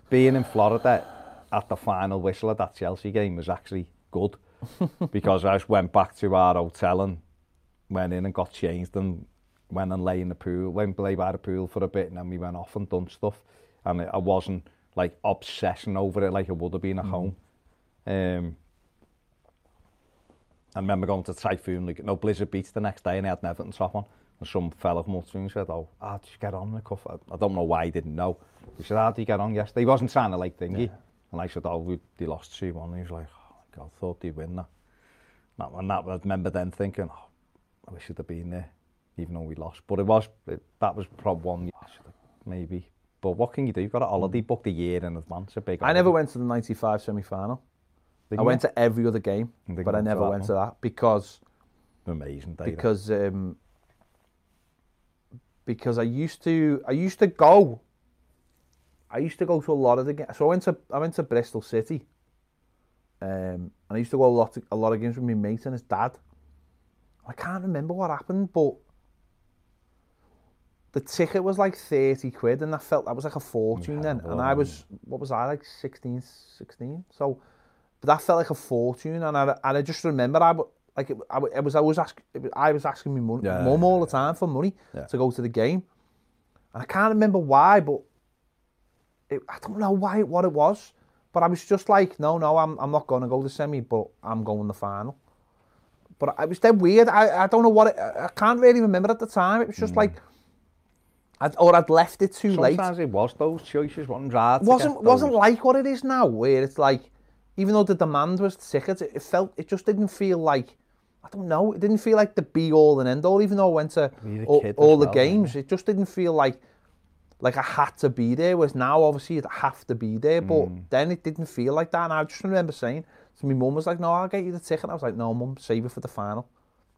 being in Florida at the final whistle of that Chelsea game was actually good because I just went back to our hotel and went in and got changed and went and lay in the pool, went play by the pool for a bit and then we went off and done stuff. And I wasn't like obsessing over it like it would have been at mm. home. Um, I remember going to Typhoon League, no, Blizzard Beach the next day and they had an Everton top on. And some fella from Ultimate said, oh, ah, just get on the cuff. I, I don't know why he didn't know. He said, how did you get on yesterday? He wasn't trying to like thingy. Yeah. And I said, oh, we, they lost 2-1. And he was like, oh my God, I thought they'd win that. And that, and that, I remember then thinking, oh, I wish I'd have been there, even though we lost. But it was, it, that was probably one, maybe But what can you do? You've got a holiday booked a year in advance, a big I never went to the 95 semi-final. Didn't I you? went to every other game, Didn't but I go to never went one? to that because Amazing day. because um, because I used to I used to go. I used to go to a lot of the games. So I went to I went to Bristol City. Um, and I used to go a lot of, a lot of games with my mate and his dad. I can't remember what happened, but the ticket was like 30 quid and that felt that was like a fortune then. And I was what was I like 16 16. So but that felt like a fortune and I and I just remember I like it, I, it was I was asking I was asking me money, Yeah, mum all the time for money Yeah. to go to the game. And I can't remember why, but it, I don't know why what it was, but I was just like, no, no, I'm I'm not gonna go to semi, but I'm going the final. But it was dead weird. I, I don't know what it, I I can't really remember at the time. It was just hmm. like, I'd, or I'd left it too late. Sometimes it was those choices, wasn't hard wasn't wasn't like what it is now, where it's like, even though the demand was tickets, it, it felt it just didn't feel like. I don't know. It didn't feel like the be all and end all. Even though I went to all, all the well, games, it just didn't feel like like I had to be there. Whereas now, obviously, I have to be there. But Mm. then it didn't feel like that. And I just remember saying to my mum was like, "No, I'll get you the ticket." I was like, "No, mum, save it for the final.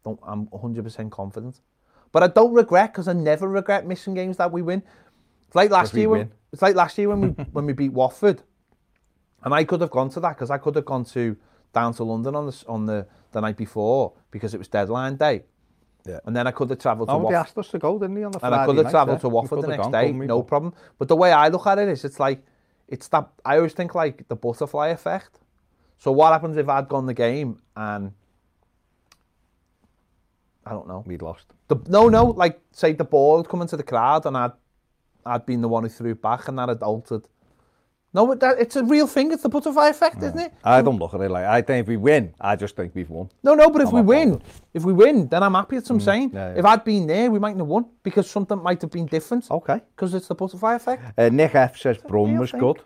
Don't. I'm 100 percent confident." But I don't regret because I never regret missing games that we win. It's like last year when win. it's like last year when we when we beat Watford, and I could have gone to that because I could have gone to down to London on the on the the night before because it was deadline day. Yeah. And then I could have travelled to Oh, they Watford. asked us to go, didn't they, on the And I could have travelled to Watford the next gone, day, no But- problem. But the way I look at it is, it's like, it's that, I always think like the butterfly effect. So what happens if I'd gone the game and, I don't know. We'd lost. The, no, no, like say the ball had come into the crowd and I'd, I'd been the one who threw it back and that had altered. No, but that, it's a real thing. It's the butterfly effect, isn't it? I don't look at it like I think if we win, I just think we've won. No, no, but if I'm we win, if we win, then I'm happy. That's what I'm saying. yeah, yeah. If I'd been there, we mightn't have won because something might have been different. Okay. Because it's the butterfly effect. Uh, Nick F says Brum was good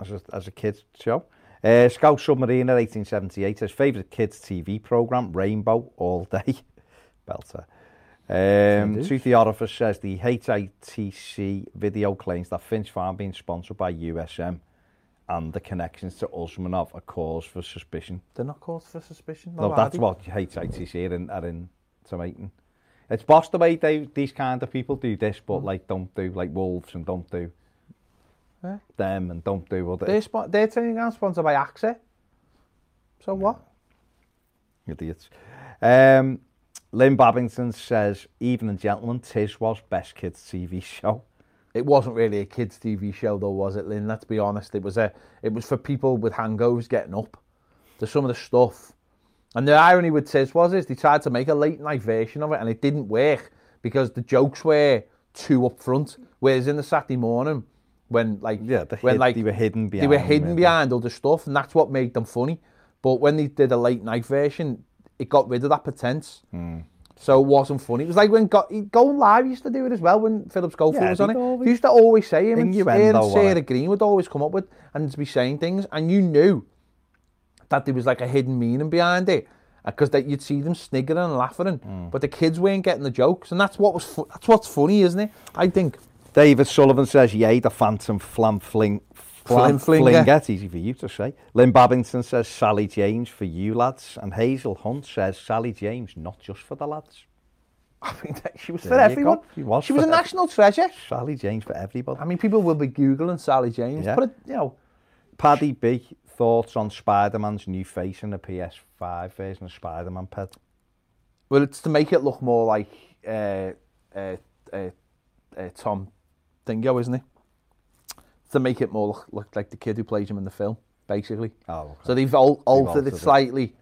as a, as a kids show. Uh, Scout Submariner 1878 says favourite kids TV programme Rainbow all day. belter. Um, Treaty Orifice says the HITC video claims that Finch Farm being sponsored by USM and the connections to Usmanov are cause for suspicion. They're not cause for suspicion. No, no that's what HITC are in, are in tomating. It's boss the way they, these kind of people do this, but mm. like don't do like Wolves and don't do yeah. them and don't do other. They're, spo- they're turning out sponsored by AXA. So yeah. what? Idiots. Um, Lynn Babington says, Even and Gentlemen, Tiswas best kids TV show. It wasn't really a kids' TV show, though, was it, Lynn? Let's be honest. It was a. It was for people with hangovers getting up. There's some of the stuff, and the irony with Tiswas is they tried to make a late night version of it, and it didn't work because the jokes were too up front. Whereas in the Saturday morning, when like Yeah, the when hid- like they were hidden they were hidden behind other stuff, and that's what made them funny. But when they did a late night version, it got rid of that pretense. Hmm. So it wasn't funny. It was like when Go- Going Live used to do it as well when Philip Schofield Yeah, was on it. always- They used to always say him and, Sarah it? Greene would always come up with and to be saying things, and you knew that there was like a hidden meaning behind it because that you'd see them sniggering and laughing, Hmm. but the kids weren't getting the jokes, and that's what was fu- that's what's funny, isn't it? I think. David Sullivan says, yay, the phantom flan fling. Flam Flim flinger. flinger. Easy for you to say. Lynn Babington says, Sally James for you lads. And Hazel Hunt says, Sally James, not just for the lads. I mean, she was for There you everyone. go. She was She was a national treasure. Sally James for everybody. I mean, people will be googling Sally James. Yeah. But you know, Paddy B, thoughts on Spider-Man's new face in the PS5 version of Spider-Man, Ped? well, it's to make it look more like uh, uh, uh, uh, Tom Dingo, isn't it? To make it more look, look like the kid who plays him in the film, basically. Oh, okay. So they've al- altered, it slightly,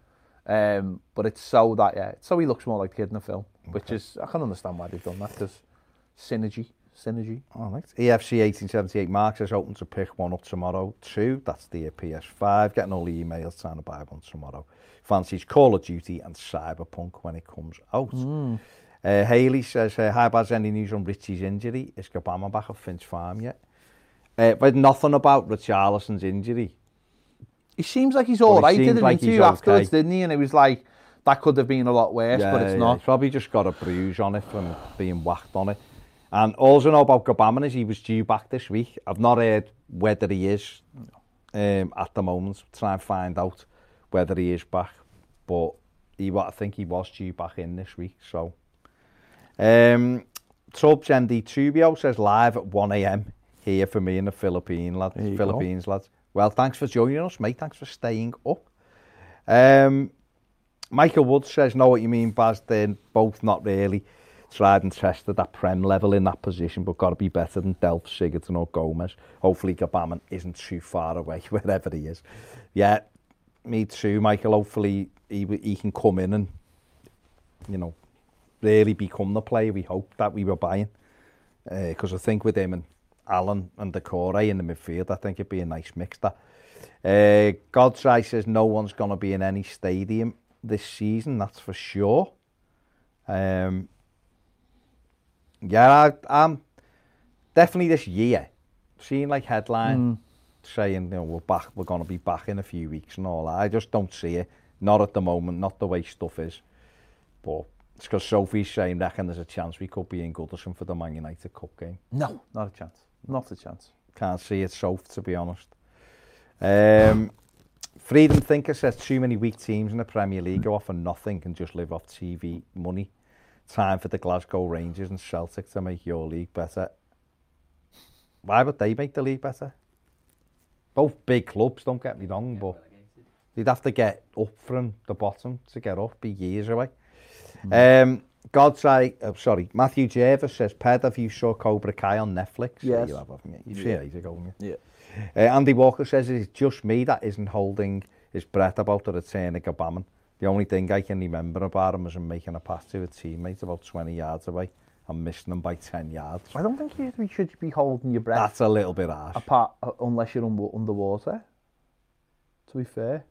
um, but it's so that yeah, so he looks more like the kid in the film, which is I can understand why they've done that because synergy, synergy. All right. EFC 1878 Mark says open to pick one up tomorrow. Two, that's the PS5. Getting all the emails trying to buy one tomorrow. Fancies Call of Duty and Cyberpunk when it comes out. Uh, Haley says, uh, hi, Baz, any news on Richie's injury? Is Gabama back at Finch Farm yet? Uh, but nothing about Richarlison's injury. He seems like he's all he right. Did seems an like interview afterwards, okay. didn't he? And it was like that could have been a lot worse, but it's not. He's probably just got a bruise on it from being whacked on it. And all I know about Gbamin is he was due back this week. I've not heard whether he is um, at the moment. Try and find out whether he is back. But he, I think he was due back in this week. So, um, Tubbs MD Tubio says live at 1 a.m. here for me in the Philippine lads, you go. Philippines lads. Well, thanks for joining us, mate. Thanks for staying up. Um, Michael Wood says, know what you mean, Baz. They're both not really tried and tested at Prem level in that position, but got to be better than Delph, Sigurdsson or Gomes. Hopefully Gbamin isn't too far away, wherever he is. Yeah, me too, Michael. Hopefully he, he can come in and, you know, really become the player we hoped that we were buying. Because I think with him and Allen and Decore in the midfield. I think it'd be a nice mix. That eh, uh, Godfrey says no one's going to be in any stadium this season. That's for sure. Um, yeah, I, I'm definitely this year seeing like headline mm. saying you know we're back, we're going to be back in a few weeks and all that. I just don't see it. Not at the moment. Not the way stuff is. But It's because Sophie's saying reckon there's a chance we could be in Goodison for the Man United Cup game. No, not a chance. Not a chance. Can't see it, Soph, to be honest. Um, Freedom Thinker says too many weak teams in the Premier League go off for nothing and just live off TV money. Time for the Glasgow Rangers and Celtic to make your league better. Why would they make the league better? Both big clubs, don't get me wrong, but they'd have to get up from the bottom to get up, be years away. Um, God's Eye, oh, sorry, Matthew Jervis says, Ped, have you saw Cobra Kai on Netflix? Yes. You have, haven't you? You've yeah. seen it ago, haven't you? Yeah. Uh, Andy Walker says, it's just me that isn't holding his breath about the return of Gabaman. The only thing I can remember about him was him making a pass to a teammate about 20 yards away and missing him by 10 yards. I don't think you should be holding your breath. That's a little bit harsh. Apart, uh, unless you're un underwater, to be fair.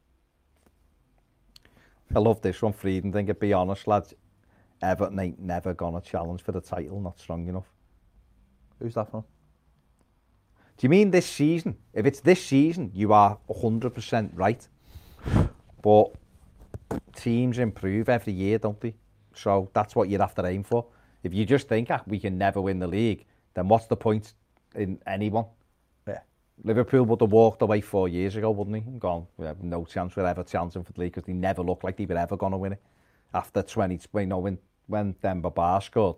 I love this one, Frieden. Think, be honest, lads, Everton ain't never gonna challenge for the title, not strong enough. Who's that from? Do you mean this season? If it's this season, you are 100% right. But teams improve every year, don't they? So that's what you'd have to aim for. If you just think ah, we can never win the league, then what's the point in anyone? Yeah. Liverpool would have walked away four years ago, wouldn't he? And gone, we have no chance we're ever chancing for the league because they never looked like they were ever going to win it. After 20, you know, when, when Denver Bar scored,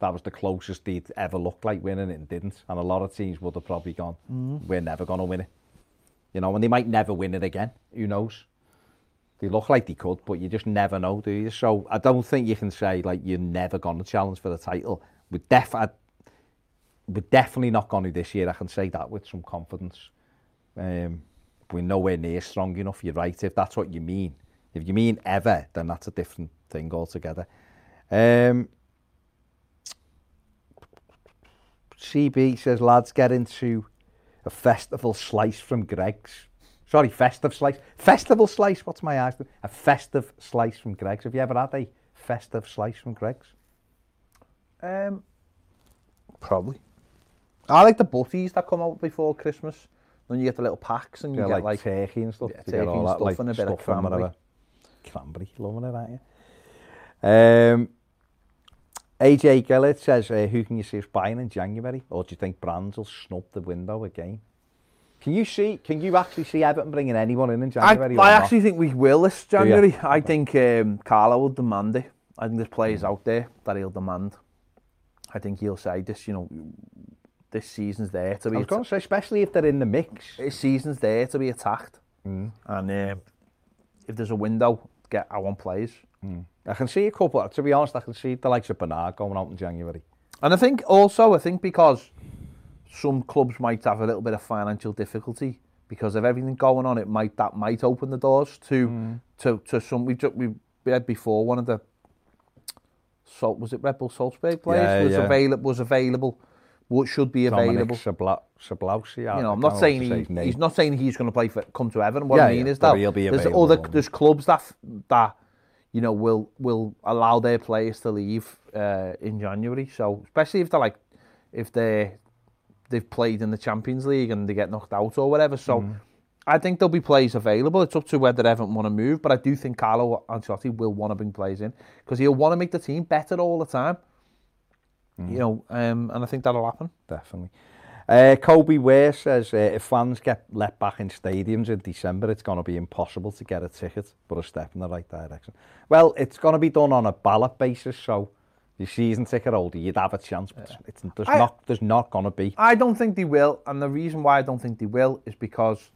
that was the closest they'd ever looked like winning it and didn't. And a lot of teams would have probably gone, mm. we're never going to win it. You know, and they might never win it again. Who knows? They look like they could, but you just never know, do you? So I don't think you can say, like, you're never going to challenge for the title. We're, def I, we're definitely not going to this year. I can say that with some confidence. Um, we're nowhere near strong enough. You're right, if that's what you mean. If you mean ever, then that's a different thing altogether. Um, CB says, lads, get into a festival slice from Greg's. Sorry, festive slice. Festival slice, what's my eyes? A festive slice from Greg's. Have you ever had a festive slice from Greg's? Um, probably. I like the butties that come out before Christmas. Then you get the little packs and you yeah, get like, like turkey and stuff. Yeah, turkey and stuff like, and a bit of cranberry. Cranberry, loving it, aren't you? Um, AJ Gillett says, uh, who can you see us buying in January? Or do you think Brands will snub the window again? Can you see? Can you actually see Everton bringing anyone in in January? or I actually think we will this? January. I think um, Carlo will demand it. I think there's players out there that he'll demand. I think he'll say this, you know, this season's there to I be was going to say, especially if they're in the mix. this season's there to be attacked. Mm. And um, if there's a window, get I want players. I can see a couple. To be honest, I can see the likes of Bernard going out in January. And I think also, I think because some clubs might have a little bit of financial difficulty because of everything going on, it might that might open the doors to hmm. to to some. We ju- we had before one of the Salt was it Red Bull Salzburg players Yeah, was yeah. available was available, what should be available. Dominic Sabla- Sablowski. you know, I'm not saying he, he's not saying he's going to play for come to Everton. What Yeah, I mean is that there's other there's clubs that that you know will will allow their players to leave uh, in January. So especially if they're like if they they've played in the Champions League and they get knocked out or whatever. So Mm. I think there'll be players available. It's up to whether Everton want to move, but I do think Carlo Ancelotti will want to bring players in because he'll want to make the team better all the time. Mm. You know, um, and I think that'll happen. Definitely. Uh, Kobe Ware says uh, if fans get let back in stadiums in December, it's going to be impossible to get a ticket, but a step in the right direction. Well, it's going to be done on a ballot basis, so your season ticket holder, you'd have a chance, but it's, there's I- not there's not going to be. I don't think they will, and the reason why I don't think they will is because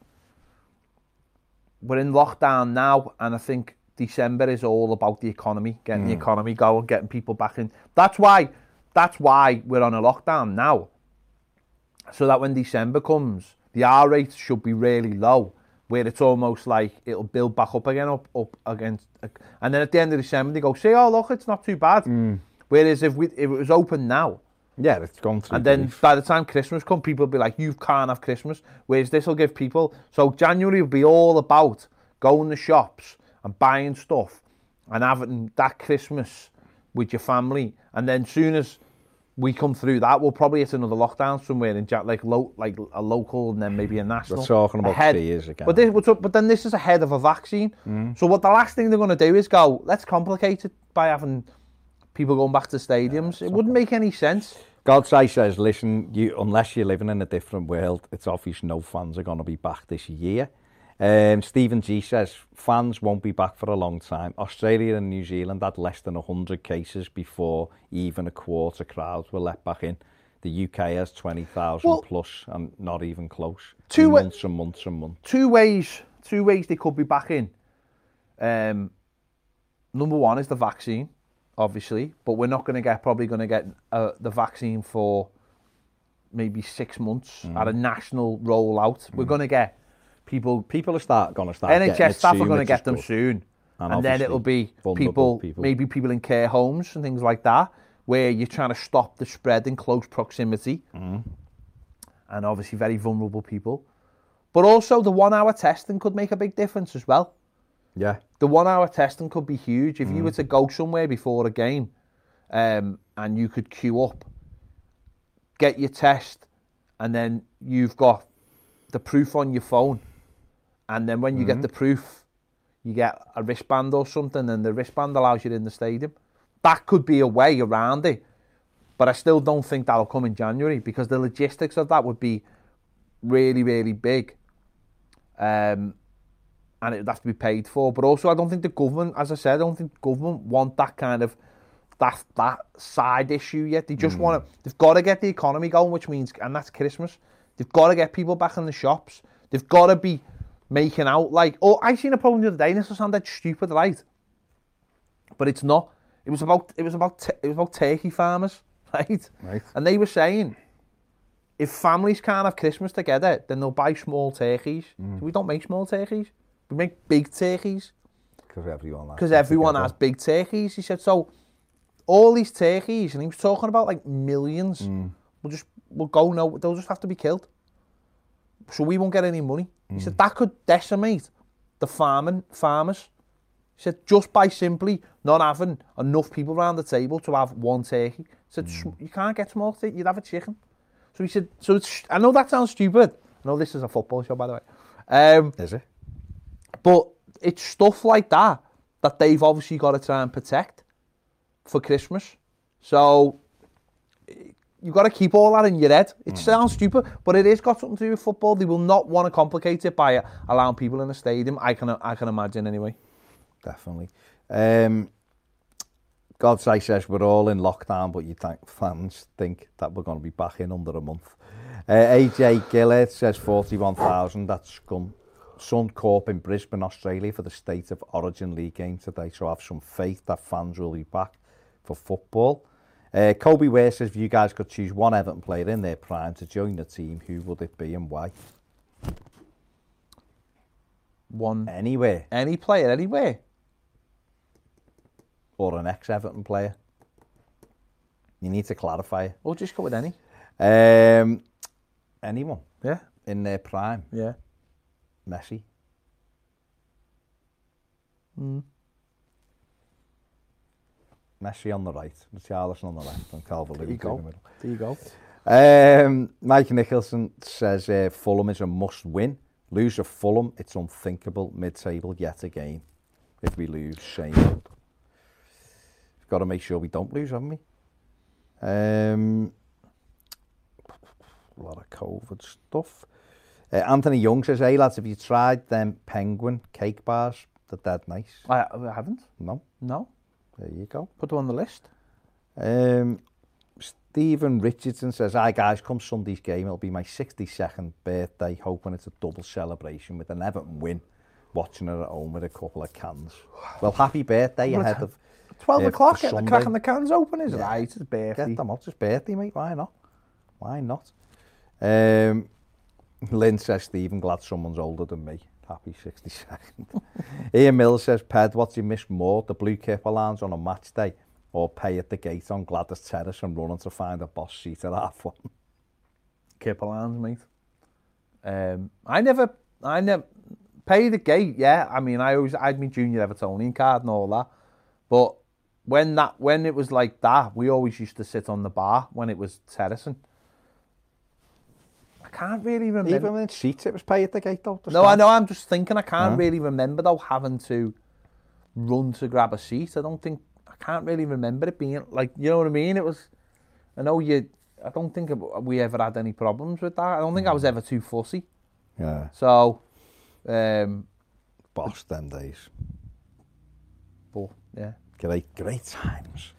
we're in lockdown now, and I think December is all about the economy, getting the economy going, getting people back in. That's why, that's why we're on a lockdown now, so that when December comes, the R rate should be really low, where it's almost like it'll build back up again, up up against, and then at the end of December they go, say, oh look, it's not too bad. Mm. Whereas if we if it was open now, Yeah, it's gone through. and then by the time Christmas comes, people will be like, you can't have Christmas. Whereas this will give people. So January will be all about going to shops and buying stuff and having that Christmas with your family. And then soon as we come through that, we'll probably hit another lockdown somewhere in Ja- like lo- like a local and then maybe a national. We're talking about ahead. three years again. But this, but then this is ahead of a vaccine. Mm. So what the last thing they're going to do is go, let's complicate it by having people going back to stadiums. it wouldn't make any sense. Godseye says, listen, you unless you're living in a different world, it's obvious no fans are going to be back this year. Um, Stephen G says, fans won't be back for a long time. Australia and New Zealand had less than 100 cases before even a quarter crowds were let back in. The UK has 20,000 Well- plus and not even close. Two- months and months and months. two ways two ways they could be back in. Um, number one is the vaccine, obviously, but we're not going to get probably going to get uh, the vaccine for maybe six months at a national rollout. We're going to get people. People are start going to start getting NHS staff soon, are going to get them good. soon, And and, then it'll be people, people. maybe people in care homes and things like that, where you're trying to stop the spread in close proximity, Mm-hmm. and obviously very vulnerable people. But also the one-hour testing could make a big difference as well. Yeah. The one-hour testing could be huge if Mm. you were to go somewhere before a game, um, and you could queue up, get your test, and then you've got the proof on your phone, and then when you Mm-hmm. get the proof, you get a wristband or something, and the wristband allows you in the stadium. That could be a way around it, but I still don't think that'll come in January because the logistics of that would be really, really big. Um, and it would have to be paid for. But also, I don't think the government, as I said, I don't think the government want that kind of that that side issue yet. They just want to. They've got to get the economy going, which means, and that's Christmas. They've got to get people back in the shops. They've got to be making out like. Oh, I seen a problem the other day, and this will sound stupid, right? But it's not. It was about. It was about. It was about turkey farmers, right? Right. And they were saying, if families can't have Christmas together, then they'll buy small turkeys. Mm. We don't make small turkeys. We make big turkeys Because everyone has because everyone together. has big turkeys. He said so. All these turkeys, and he was talking about like millions. Mm. We'll just we'll go no. They'll just have to be killed. So we won't get any money. He said that could decimate the farming farmers. He said just by simply not having enough people around the table to have one turkey. He said "S- you can't get small turkey. You'd have a chicken. So he said. So it's. I know that sounds stupid. I know this is a football show, by the way. Um, Is it? but it's stuff like that that they've obviously got to try and protect for Christmas. So you've got to keep all that in your head. It sounds stupid, but it has got something to do with football. They will not want to complicate it by allowing people in the stadium. I can I can imagine anyway. Definitely. Um, Godsay says we're all in lockdown, but you think fans think that we're going to be back in under a month. Uh, AJ Gillett says 41,000. That's Scun, Suncorp in Brisbane, Australia for the State of Origin League game today. So I have some faith that fans will be back for football. Uh, Kobe Ware says if you guys could choose one Everton player in their prime to join the team, who would it be and why? One Anywhere. any player anywhere. Or an ex-Everton player. You need to clarify. Or just go with any. Um, anyone Yeah, in their prime? yeah. Messi. Messi on the right, Richarlison on the left, and Calvert Lewin in the middle. There you go. Um, Mike Nicholson says uh, Fulham is a must-win. Lose at Fulham, it's unthinkable. Mid-table yet again. If we lose, shame. We've got to make sure we don't lose, haven't we? Um, a lot of COVID stuff. Uh, Anthony Young says, "Hey lads, have you tried them penguin cake bars? They're dead nice." I, I haven't. No, No. There you go. Put them on the list. Um, Stephen Richardson says, Hi guys, come Sunday's game. It'll be my 62nd birthday, hoping it's a double celebration with an Everton win. Watching it at home with a couple of cans. Well, happy birthday Well, ahead of 12 Yeah, o'clock, get the Sunday. cracking the cans open, is it? Yeah. Right, it's his birthday. Get them out. It's his birthday, mate. Why not? Why not? Um, Lynn says, Stephen, glad someone's older than me. Happy 62nd. Ian Mills says, Ped, what's he miss more? The Blue Kipper Lounge on a match day or pay at the gate on Gwladys Terrace and running to find a boss seat at half one? Kipperlands, mate. Um, I never, I never pay the gate. Yeah, I mean, I always I had my junior Evertonian card and all that. But when that, when it was like that, we always used to sit on the bar when it was terracing. Can't really remember. Even when seats, it was pay at the gate though. no, I know. I'm just thinking. I can't Huh? really remember though having to run to grab a seat. I don't think I can't really remember it being like you know what I mean. It was. I know you. I don't think we ever had any problems with that. I don't think I was ever too fussy. Yeah, So, um, boss them days. but yeah. Great, great times.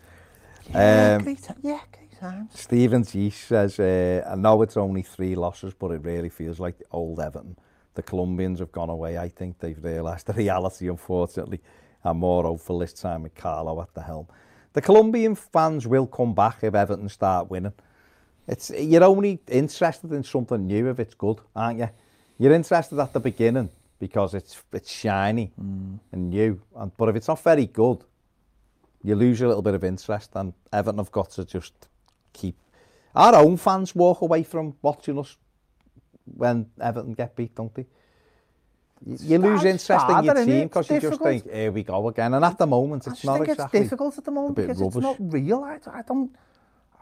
Yeah, Um, great, yeah, times. Stephen G says, uh, I know it's only three losses, but it really feels like the old Everton. The Colombians have gone away. I think they've realised the reality, unfortunately. I'm more hopeful this time with Carlo at the helm. The Colombian fans will come back if Everton start winning. It's You're only interested in something new if it's good, aren't you? You're interested at the beginning because it's it's shiny and new. And, but if it's not very good, you lose a little bit of interest and Everton have got to just keep our own fans walk away from watching us when Everton get beat, don't they? You, you lose interest in your team because you just think, here we go again. And at the moment, it's not exactly. it's difficult at the moment because it's not real. I, I don't.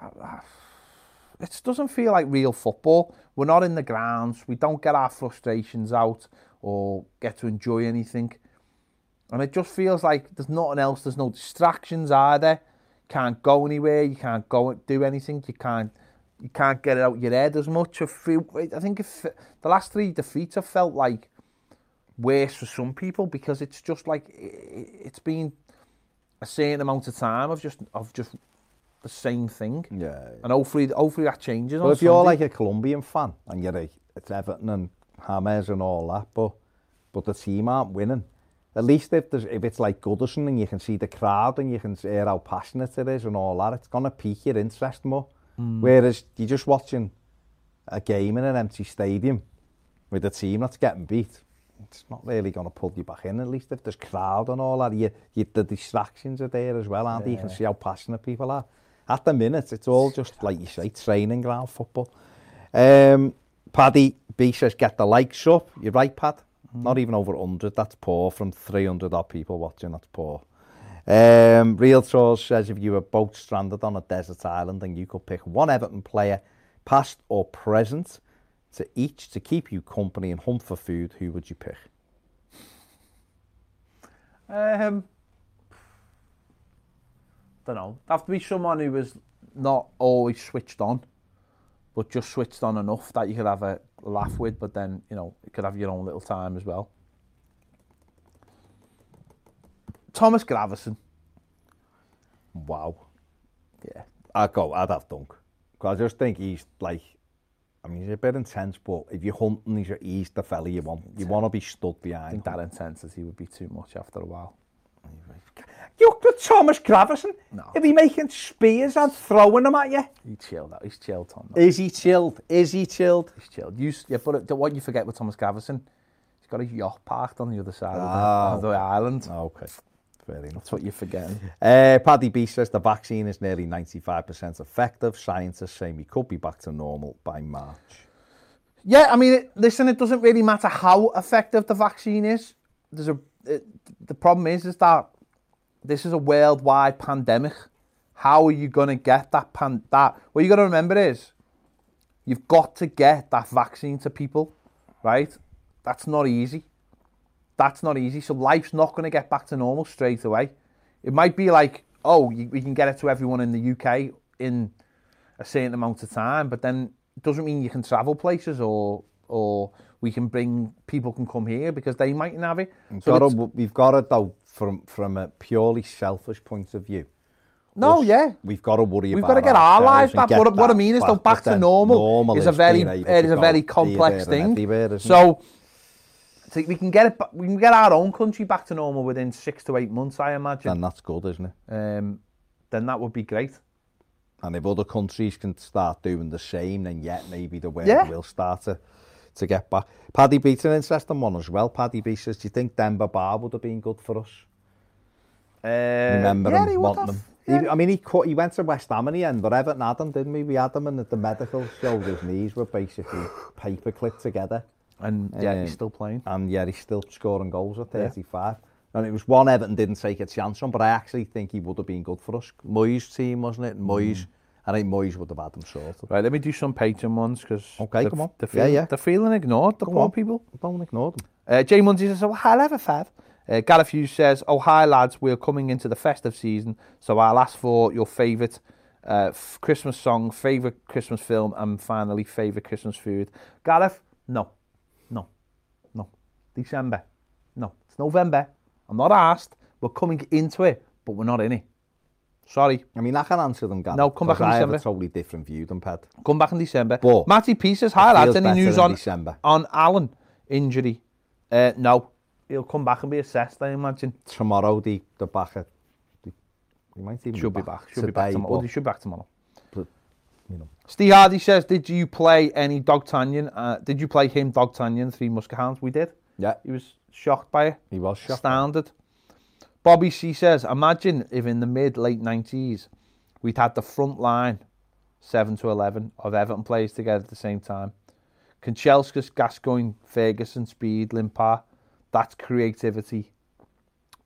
I, I, it doesn't feel like real football. We're not in the grounds. We don't get our frustrations out or get to enjoy anything. And it just feels like there's nothing else. There's no distractions, are there? can't go anywhere, you can't go do anything, you can't you can't get it out your head as much. If feel. I think if the last three defeats have felt like worse for some people because it's just like it's been a certain amount of time of just of just the same thing. Yeah. And hopefully hopefully that changes. Well, if Sunday. you're like a Colombian fan and you're like it's Everton and James and all that, but but the team aren't winning at least if, there's, if it's like Goodison and you can see the crowd and you can hear how passionate it is and all that, it's going to pique your interest more. Mm. Whereas you're just watching a game in an empty stadium with a team that's getting beat. It's not really going to pull you back in, at least if there's crowd and all that. You, you, the distractions are there as well, and yeah. you can see how passionate people are. At the minute, it's all just, like you say, training ground football. Um, Paddy B says, get the likes up. You're right, Pad. Not even over 100. That's poor from 300 odd people watching. That's poor. Um, Real Tours says, if you were both stranded on a desert island and you could pick one Everton player, past or present, to each to keep you company and hunt for food, who would you pick? Um, don't know. Have to be someone who was not always switched on, but just switched on enough that you could have a laugh with, but then, you know, you could have your own little time as well. Thomas Gravesen. Wow. Yeah. I'd go, I'd have Dunk. Cause I just think he's like, I mean, he's a bit intense, but if you're hunting, he's, he's the fella you want. You want to be stood I behind. think that intensity would be too much after a while. Look at Thomas Gravesen. No. If he making spears and throwing them at you. He's chilled out. He's chilled, Tom. though. Is he chilled? Is he chilled? He's chilled. You, yeah, but it- what you forget with Thomas Gravesen, he's got a yacht parked on the other side Ah. of, the, of the island. Okay, fair enough. That's what you're forgetting. Uh, Paddy B says the vaccine is nearly 95% effective. Scientists say we could be back to normal by March. Yeah, I mean, it, listen, it doesn't really matter how effective the vaccine is. There's a it, the problem is is that this is a worldwide pandemic. How are you going to get that pan that? What you got to remember is you've got to get that vaccine to people, right? That's not easy. That's not easy. So life's not going to get back to normal straight away. It might be like, oh, we can get it to everyone in the UK in a certain amount of time, but then it doesn't mean you can travel places or or we can bring people can come here because they mightn't have it. So Gotta, we've got to, though, from, from a purely selfish point of view. no, yeah. We've got to worry We've got to get our lives back. What, what I mean is, though, back to then normal, is a very, it to is a very complex thing. So, so we can get it. We can get our own country back to normal within six to eight months, I imagine. And that's good, isn't it? Um, then that would be great. And if other countries can start doing the same, then yet maybe the world Yeah. will start to, to get back. Paddy Beat's an interesting one as well. Paddy Beat says, do you think Denver Bar would have been good for us? Uh, Remember yeah, him, want them. Yeah. He, I mean, he, he went to West Ham in the end, but Everton had him, didn't we? We had him and the medical showed his knees were basically paperclip together. And yeah, um, he's still playing. And yeah, he's still scoring goals at 35. Yeah. And it was one Everton didn't take a chance on, but I actually think he would have been good for us. Moyes' team, wasn't it? Moyes. Mm. Think Moyes would have had him sorted. Right, let me do some Patreon ones because Okay, come on. They're Yeah, feeling, yeah. They're feeling ignored, the Come poor on. people. Don't ignore them. Uh, Jay Munsey says, oh, hi, level five. Uh, Gareth Hughes says, oh, hi, lads, we're coming into the festive season, so I'll ask for your favourite uh, f- Christmas song, favourite Christmas film, and finally, favourite Christmas food. Gareth, no, no, no. December, no. It's November. I'm not asked. We're coming into it, but we're not in it. Sorry. I mean, I can answer them, Gavin. No, come back in I December. I have a totally different view than Ped. Come back in December. But Matty P says, hi lads, any news on, December. on Alan injury? Uh, no. He'll come back and be assessed, I imagine. Tomorrow, the, the back at... The, he might even should be back. Should be back tomorrow. Or, he should be back tomorrow. But, you know. Steve Hardy says, did you play any Dog Tanyan? Uh, did you play him Dog Tanyan, Three Muscahans? We did. Yeah. He was shocked by it. He was shocked. Standard. Bobby C says, "Imagine if in the mid late nineties we'd had the front line, seven to eleven of Everton players together at the same time. Kanchelskis, Gascoigne, Ferguson, Speed, Limpar. That's creativity,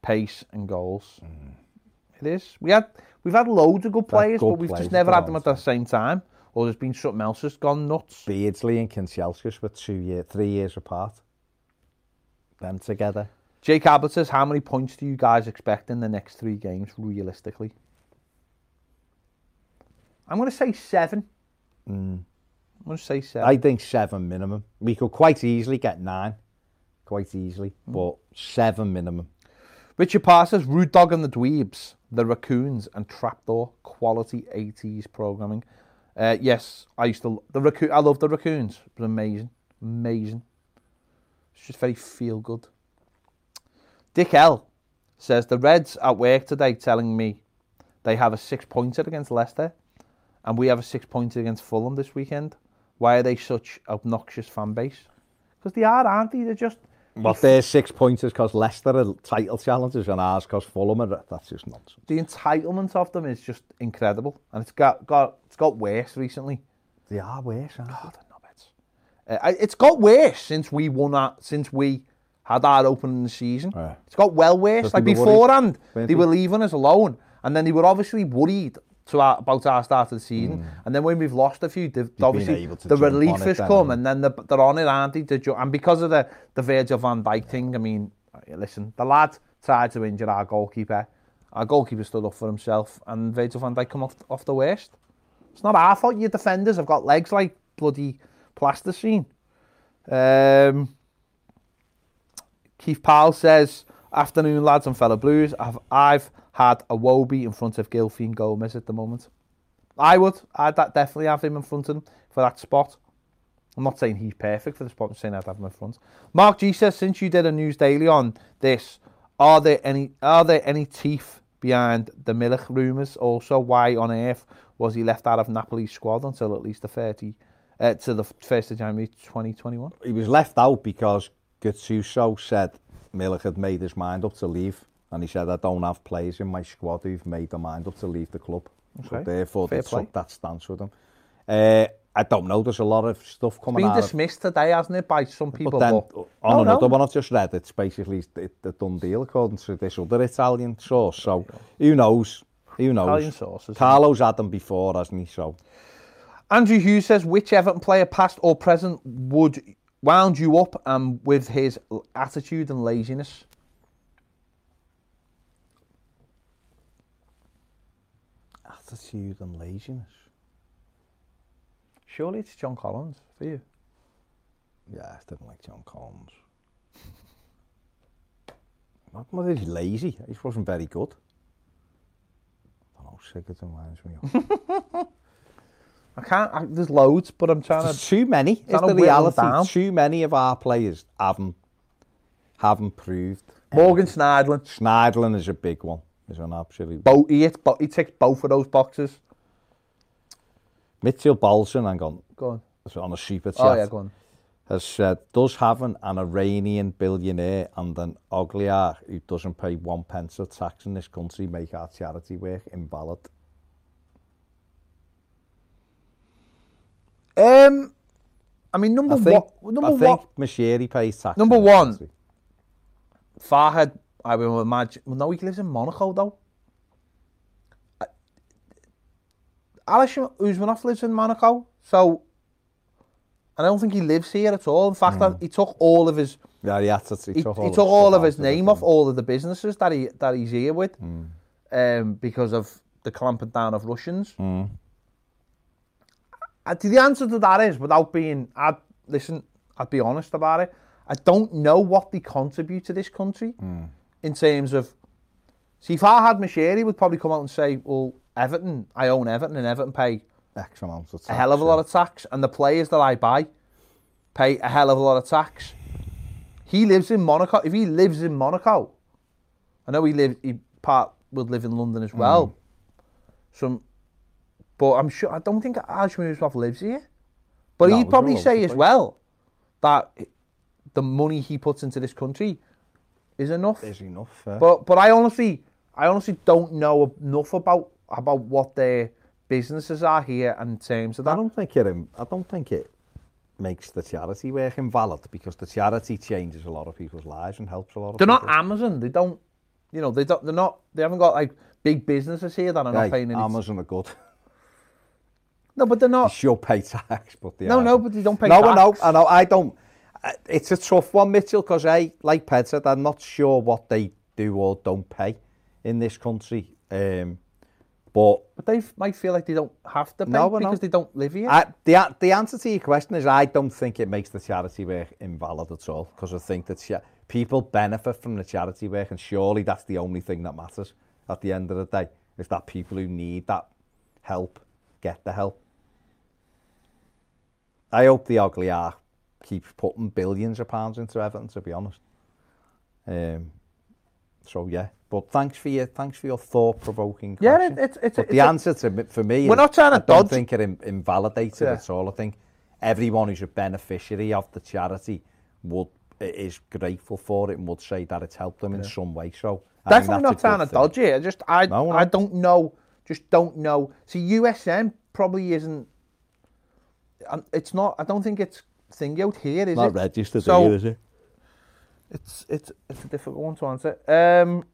pace, and goals. Mm-hmm. It is. We had we've had loads of good players, good but we've just never had them at the same time. Or there's been something else that's gone nuts. Beardsley and Kanchelskis were two year, three years apart. Them together. Jake Abbott says, "How many points do you guys expect in the next three games, realistically?" I'm going to say seven. I'm going to say seven. I think seven minimum. We could quite easily get nine. Quite easily. But seven minimum. Richard Parr says, Rude Dog and the Dweebs, The Raccoons, and Trapdoor, quality 80s programming. Uh, yes, I used to, the raccoon, I love the Raccoons. It was amazing. Amazing. It's just very feel good. Dick L says, The Reds at work today telling me they have a six pointer against Leicester and we have a six pointer against Fulham this weekend. Why are they such obnoxious fan base? Because they are, aren't they? They're just, But their six pointers because Leicester are title challengers and ours because Fulham are. That's just nonsense. the entitlement of them is just incredible, and it's got got it's got worse recently. They are worse, aren't Oh, the knobheads. Uh, it's got worse since we won that. since we had our opening the season. Yeah. It's got well worse. Just like beforehand, worried. they were leaving us alone. And then they were obviously worried to our, about our start of the season. Mm. And then when we've lost a few, they've, obviously the relief has come and, and then they're, they're on it, aren't they? They're, and because of the, the Virgil van Dijk thing, I mean, uh, listen, the lad tried to injure our goalkeeper. Our goalkeeper stood up for himself and Virgil van Dijk come off, off the worst. It's not our fault your defenders have got legs like bloody plasticine. Um, Keith Powell says, "Afternoon, lads and fellow Blues. I've I've had Iwobi in front of Gylfi and Gomes at the moment. I would. I'd definitely have him in front of him for that spot. I'm not saying he's perfect for the spot. I'm saying I'd have him in front. Mark G says, since you did a news daily on this, are there any are there any teeth behind the Milik rumours? Also, why on earth was he left out of Napoli's squad until at least the 30 uh, to the first of January 2021? He was left out because Gattuso said Milik had made his mind up to leave, and he said, I don't have players in my squad who've made their mind up to leave the club. Okay. So therefore, Fair they play. took that stance with him. Uh, eh, I don't know, there's a lot of stuff coming out. It's been dismissed of... today, hasn't it, by some people? But then, but... on no, another no. one I've just read, it's basically a done deal, according to this other Italian source. So, who knows? Who knows? Italian sources. Carlo's had them before, hasn't he? So... Andrew Hughes says, which Everton player, past or present, would wound you up um, with his attitude and laziness? attitude and laziness. Surely it's John Collins for you. Yeah, I didn't like John Collins. Not whether he's lazy. He just wasn't very good. I don't know. Sigurdsson winds me. I can't. I, there's loads, but I'm trying there's to. Too many. It's the reality. Too many of our players haven't haven't proved. Morgan Schneidlin. Schneidlin is a big one. Is an absolute. Bo- he, hits, bo- he ticks both of those boxes. Mitchell Balson, hang on. Go on. On a super oh, chat. Oh yeah, go on. Has said, does having an, Iranian billionaire and an ogliar who doesn't pay one pence of tax in this country make our charity work invalid? Um, I mean, number I think, one, number I think one, Moshiri pays tax. Number one. Farhad. I will imagine. Well, no, he lives in Monaco though. Alisher Usmanov lives in Monaco, so I don't think he lives here at all. In fact, Hmm. he took all of his Yeah, he, had to, he, he, took all, he took all of his name off all of the businesses that he that he's here with, Hmm. um, because of the clamping down of Russians. Uh, the answer to that is, without being, I'd listen, I'd be honest about it. I don't know what they contribute to this country Hmm. in terms of. See, if I had Moshiri, would probably come out and say, "Well, Everton, I own Everton, and Everton pay? X amount of tax. a hell of a lot of tax, and the players that I buy pay a hell of a lot of tax. He lives in Monaco. If he lives in Monaco, I know he live. He part would live in London as well. Some, but I'm sure I don't think Ajmir lives here. But No, he'd probably say as well that the money he puts into this country is enough. Is enough. Uh, But but I honestly I honestly don't know enough about about what their businesses are here in terms of I that. don't think it. im- I don't think it makes the charity work invalid because the charity changes a lot of people's lives and helps a lot of They're not people. Amazon. They don't, you know, they don't. They're not. They haven't got like big businesses here that are not Hey, paying any. Amazon are good. No, but they're They not. should pay tax, but they No, no, but they don't pay no, I know, tax. I know. I don't. It's a tough one, Mitchell, because I, like Ped said, I'm not sure what they do or don't pay in this country. Um, but But they might feel like they don't have to pay No, because they don't live here. I, the the answer to your question is I don't think it makes the charity work invalid at all because I think that cha- people benefit from the charity work and surely that's the only thing that matters at the end of the day is that people who need that help get the help. I hope the ugly are keeps putting billions of pounds into Everton to be honest. Um, so yeah, but thanks for your thanks for your thought provoking Yeah, question. it- it's- it's- But the answer to me- for me We're is not trying to I don't think it in, invalidates it Yeah. at all. I think everyone who's a beneficiary of the charity would is grateful for it and would say that it's helped them in some way. So Definitely not trying to thing. dodge it. I just I no. I don't know. Just don't know. See, USM probably isn't. It's not. I don't think it's thing out here, is Not it? Not registered So- here, is it? It's it's it's a difficult one to answer. Um,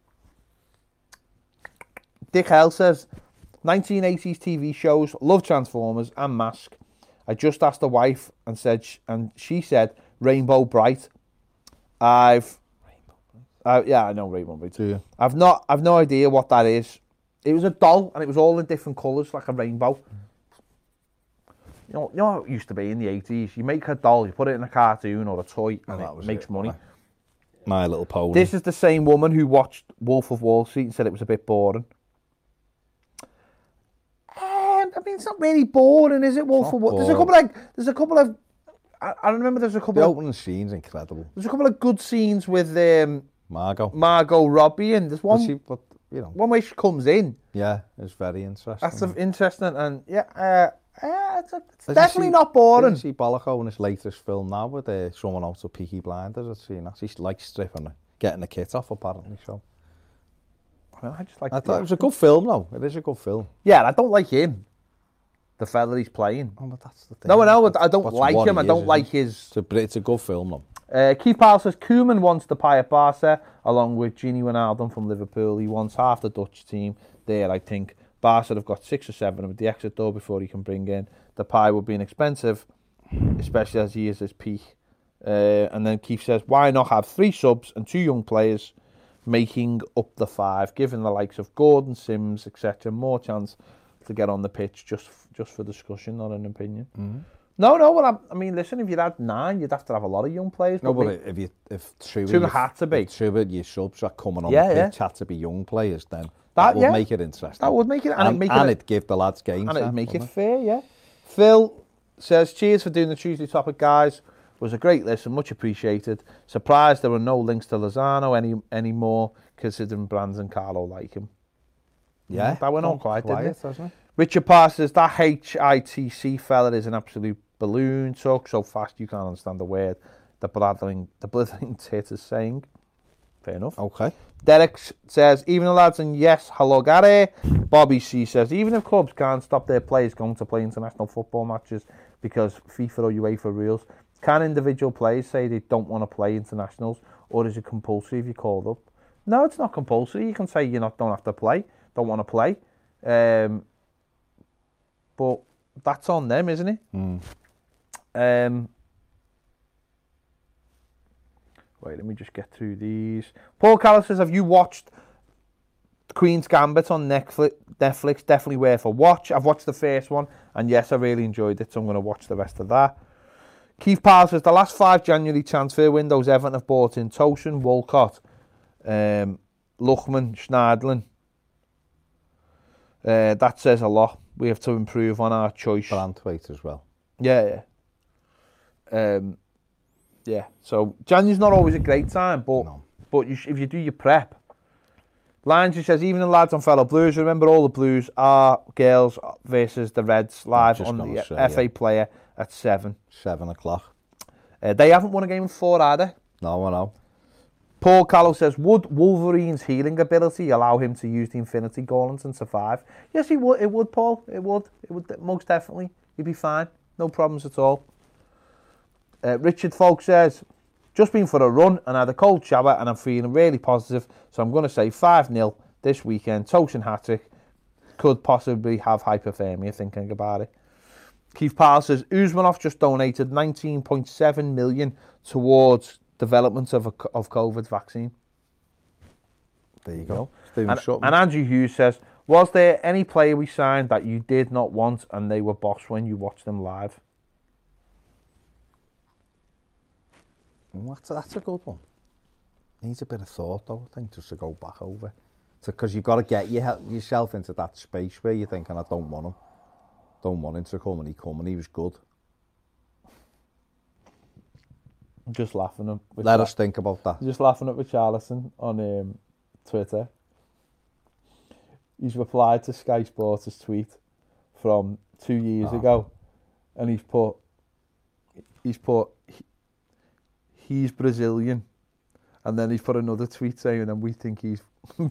Dick Hell says, 1980s TV shows, love Transformers and Mask. I just asked the wife and said, and she said, Rainbow Brite. I've, Uh, yeah, I know Rainbow Brite. Do you? I've not, I've no idea what that is. It was a doll, and it was all in different colours, like a rainbow. You know, you know how it used to be in the eighties. You make a doll, you put it in a cartoon or a toy, and, And that it makes it, money. My Little Pony. This is the same woman who watched Wolf of Wall Street and said it was a bit boring. And, I mean, it's not really boring, is it? Wolf of Wall. There's a couple of, there's a couple of. I, I remember there's a couple the of, opening scene's incredible. there's a couple of good scenes with um, Margot. Margot Robbie, and there's one she, but, you know, one way she comes in. yeah, it's very interesting. That's interesting, and yeah, uh, it's, a, it's definitely see- not boring. See Bolloco in his latest film now with uh, someone out of Peaky Blinders? I've seen that. He's like stripping, her, getting the kit off apparently. So Well, I just like. I thought it was a good film though. It is a good film. Yeah, I don't like him. The fella he's playing. Oh, but that's the thing. No, I. I don't like him. I don't like his. It's a, it's a good film though. Uh, Keith Powell says Koeman wants to buy at Barca along with Gini Wijnaldum from Liverpool. He wants half the Dutch team there. I think Barca have got six or seven with the exit door before he can bring in. Depay would be expensive, especially as he is his peak. Uh, and then Keith says, why not have three subs and two young players making up the five, giving the likes of Gordon, Sims, etc., more chance to get on the pitch just just for discussion, not an opinion. No, no. Well, I, I mean, listen, if you had nine, you'd have to have a lot of young players. No, but if you if of your- had to be. of your subs are coming on Yeah, the yeah. had to be young players, then that, That- would yeah. make it interesting. That would make it, and, and, it'd make and it, give the lads games, and it'd make it wouldn't fair, yeah. Phil says, "Cheers for doing the Tuesday topic, guys. Was a great listen, much appreciated. Surprised there were no links to Lozano any anymore, considering Brands and Carlo like him. Yeah, that went on oh, quite, quiet, didn't it? it? Richard Parr says that HITC fella is an absolute balloon. Talk so fast you can't understand the word. The blathering, the blithering tit is saying. Fair enough. Okay. Derek says, even the lads, and yes, hello, Gary. Bobby C says, even if clubs can't stop their players going to play international football matches because FIFA or UEFA rules, can individual players say they don't want to play internationals, or is it compulsory if you're called up? No, it's not compulsory. You can say you not don't have to play, don't want to play, um, but that's on them, isn't it? Um, Wait, let me just get through these. Paul Callis says, have you watched Queen's Gambit on Netflix? Netflix, definitely worth a watch. I've watched the first one, and yes, I really enjoyed it, so I'm going to watch the rest of that. Keith Powell says, the last five January transfer windows, Everton have bought in Tosin, Walcott, um, Lookman, Schneiderlin. Uh, that says a lot. We have to improve on our choice. Brandthwaite as well. Yeah, yeah. Um, yeah. So January's not always a great time, but No. but you if you do your prep. Lines says even the lads on fellow Blues. Remember all the Blues are girls versus the Reds live on the say, FA yeah. Player at seven. Seven o'clock. Uh, they haven't won a game in four either. No, I know. Paul Callow says, would Wolverine's healing ability allow him to use the Infinity Gauntlet and survive? Yes, he would. It would, Paul. It would. It would. Most definitely. He'd be fine. No problems at all. Uh, Richard Folk says, just been for a run and had a cold shower and I'm feeling really positive. So I'm going to say 5-0 this weekend. Tosin hat-trick. Could possibly have hypothermia thinking about it. Keith Powell says Usmanov just donated 19.7 million towards development of a of COVID vaccine. There you go. And, and Andrew Hughes says, was there any player we signed that you did not want and they were boss when you watched them live? That's, that's a good one. Needs a bit of thought, though, I think, just to go back over. Because you've got to get your, yourself into that space where you're thinking, I don't want him. Don't want him to come, and he come, and he was good. I'm just laughing at with Let us think about that. just laughing at Richarlison on um, Twitter. He's replied to Sky Sports' tweet from two years ago, and he's put he's put "He- he's Brazilian, and then he's put another tweet saying, and we think he's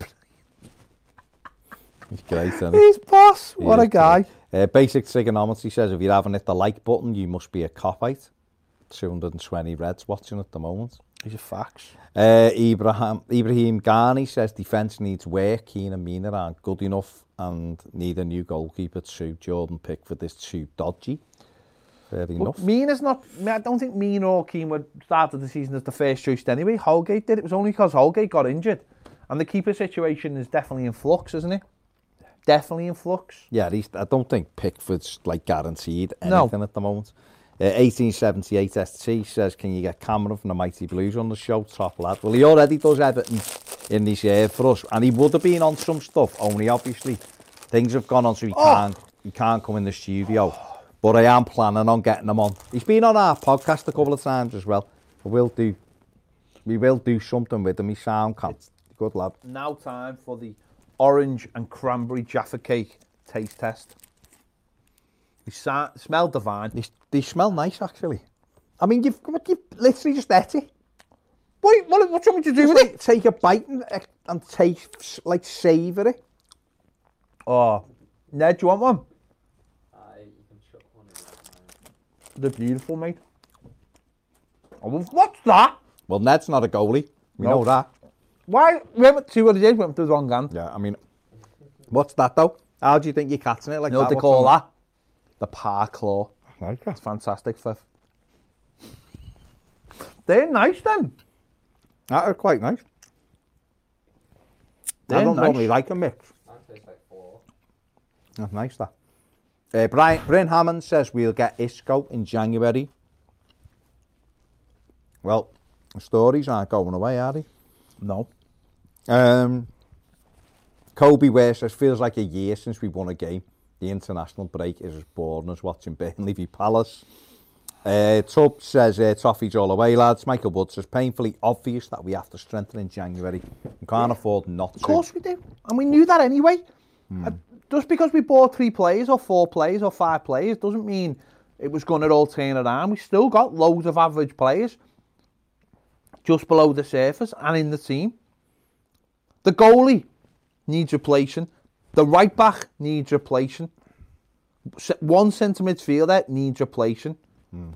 He's great, isn't he? he's boss. What a guy. great. Uh, basic trigonometry says if you haven't hit the like button, you must be a Kopite. 220 Reds watching at the moment. These are facts. Uh, Ibrahim, Ibrahim Ghani says defence needs work. Keane and Mina aren't good enough and need a new goalkeeper too. Jordan Pickford is too dodgy. Fair But enough. Mina's not. I don't think Mina or Keane would started the season as the first choice anyway. Holgate did. It was only because Holgate got injured, and the keeper situation is definitely in flux, isn't it? Definitely in flux. Yeah, he's, I don't think Pickford's like guaranteed No. anything at the moment. Uh, 1878 ST says, can you get Cameron from the Mighty Blues on the show? Top lad. Well, he already does Everton in this year for us, and he would have been on some stuff, only obviously things have gone on so he can't, he can't come in the studio. But I am planning on getting him on. He's been on our podcast a couple of times as well. We'll do, we will do something with him. He sound can. Good lad. Now time for the orange and cranberry Jaffa cake taste test. They sa- smell divine. They, they smell nice, actually. I mean, you've, you've literally just ate it. Wait, what, what do you want me to do Just with it? take a bite and, and taste, like savour it. Oh, Ned, do you want one? Aye, you can chuck one in there. They're beautiful, mate. Oh, what's that? Well, Ned's not a goalie. We No. know that. Why? We went see what it is. We went through the wrong hand. Yeah, I mean, what's that though? How do you think you're catching it like You know that? what they What's call on- that? The park claw. Like It's fantastic, Fifth. They're nice then. That are quite nice. They're I don't nice. normally like a mix. Mine tastes like four. That's nice that. Uh, Brian, Bryn Hammond says we'll get Isco in January. Well, the stories aren't going away, are they? No. Um, Kobe Ware says, feels like a year since we won a game. The international break is as boring as watching Burnley v Palace. Uh, Tubb says, uh, Toffee's all away, lads. Michael Wood says, painfully obvious that we have to strengthen in January. We can't afford not to. Of course we do. And we knew that anyway. Uh, Just because we bought three players or four players or five players doesn't mean it was going to all turn around. We still got loads of average players just below the surface and in the team. The goalie needs replacing. The right back needs replacing. One centre midfielder needs replacing. Hmm.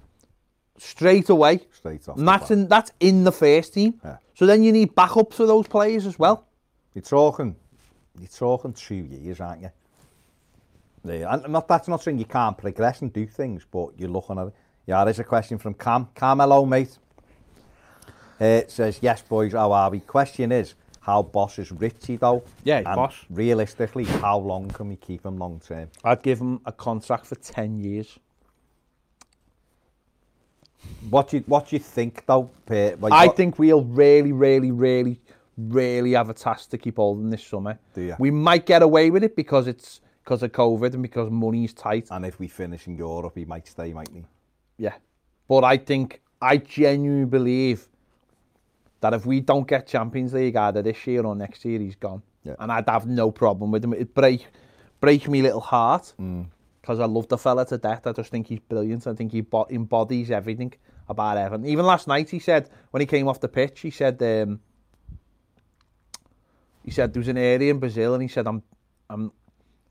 Straight away. Straight off And that's in that's in the first team. Yeah. So then you need backups for those players as well. You're talking, you're talking two years, aren't you? Yeah, and not that's not saying you can't progress and do things, but you're looking at it. Yeah, there's a question from Cam. Carmelo, mate. Uh, it says, yes, boys, how are we? Question is, how boss is Richie, though? Yeah, and boss. realistically, how long can we keep him long term? I'd give him a contract for 10 years. What do you, what do you think, though? Per, like, I think we'll really, really, really, really have a task to keep holding this summer. Do ya? We might get away with it because it's because of COVID and because money's tight. And if we finish in Europe, he might stay, mightn't he? Yeah. But I think, I genuinely believe that if we don't get Champions League either this year or next year, he's gone. Yeah. And I'd have no problem with him. It'd break, break me little heart Mm. because I love the fella to death. I just think he's brilliant. I think he embodies everything about Everton. Even last night, he said, when he came off the pitch, he said, um, he said there was an area in Brazil, and he said, I'm, I'm,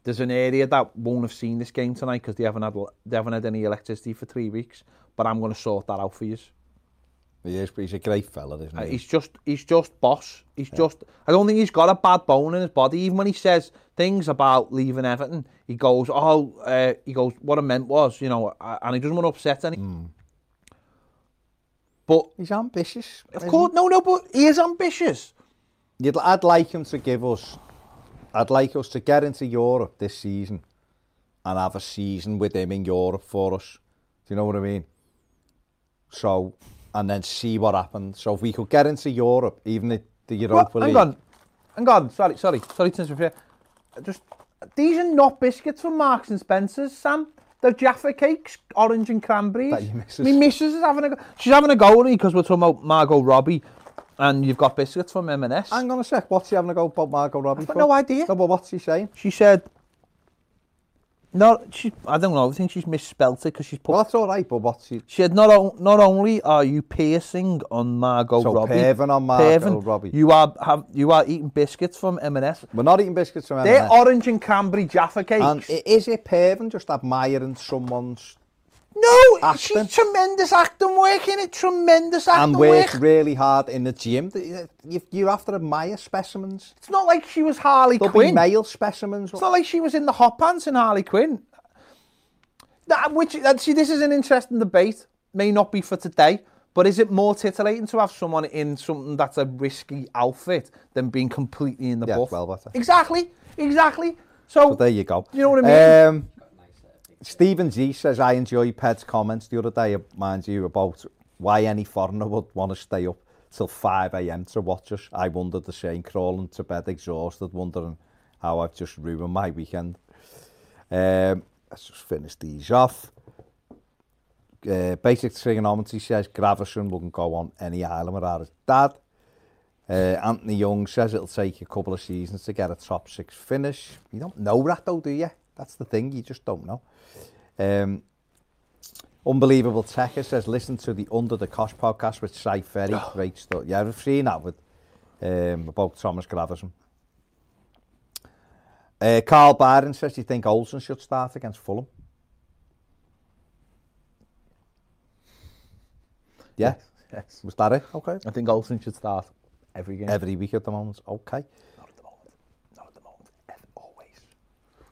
there's an area that won't have seen this game tonight because they haven't had they haven't had any electricity for three weeks. But I'm going to sort that out for you. He is, but he's a great fella, isn't Uh, he? He's just he's just boss. He's just I don't think he's got a bad bone in his body. Even when he says things about leaving Everton, he goes, "Oh, uh, he goes, what I meant was, you know," uh, and he doesn't want to upset any. But He's ambitious. of isn't course, no, no, but he is ambitious. You'd, I'd like him to give us, I'd like us to get into Europe this season and have a season with him in Europe for us. Do you know what I mean? So, and then see what happens. So if we could get into Europe, even the, the Europa Well, hang League. on, hang on. Sorry, sorry, sorry to interfere. Just these are not biscuits from Marks and Spencers, Sam. They're Jaffa cakes, orange and cranberries. That your missus- Me missus is having a go. She's having a go at me because we're talking about Margot Robbie, and you've got biscuits from M&S. Hang on a sec, what's he having to go about Margot Robbie I've for? no idea. No, but what's he saying? She said, "No, she. I don't know. I think she's misspelt it because she's put." Well, that's all right, but what's he... She said, not, o- not only are you piercing on Margot So Robbie, perving on Margot perving, Robbie. you are have you are eating biscuits from M&S. We're not eating biscuits from M&S. They're orange and cranberry Jaffa cakes. And is it perving just admiring someone's... no, Acting. she's tremendous acting work in it. Tremendous acting and work. really hard in the gym. You, you have to admire specimens. It's not like she was Harley There'll Quinn. be male specimens. It's not like she was in the hot pants in Harley Quinn. That, which, uh, see, this is an interesting debate. May not be for today, but is it more titillating to have someone in something that's a risky outfit than being completely in the Yeah, buff? well better. Exactly, exactly. So, So there you go. You know what I mean? Um, Stephen G says, I enjoy Ped's comments the other day, mind you, about why any foreigner would want to stay up till 5am to watch us. I wondered the same, crawling to bed exhausted, wondering how I've just ruined my weekend. Um, let's just finish these off. Uh, basic trigonometry says Gravison wouldn't go on any island without his dad. Uh, Anthony Young says it'll take a couple of seasons to get a top six finish. You don't know that though, do you? That's the thing, you just don't know. Um, Unbelievable Techer says, listen to the Under the Cosh podcast with Cy Ferry. Great stuff. Yeah, I've seen that with um, about Thomas Gravison. Uh, Carl Byron says, do you think Olsen should start against Fulham? Yeah, yes. was that it? Okay. I think Olsen should start every game. Every week at the moment. Okay.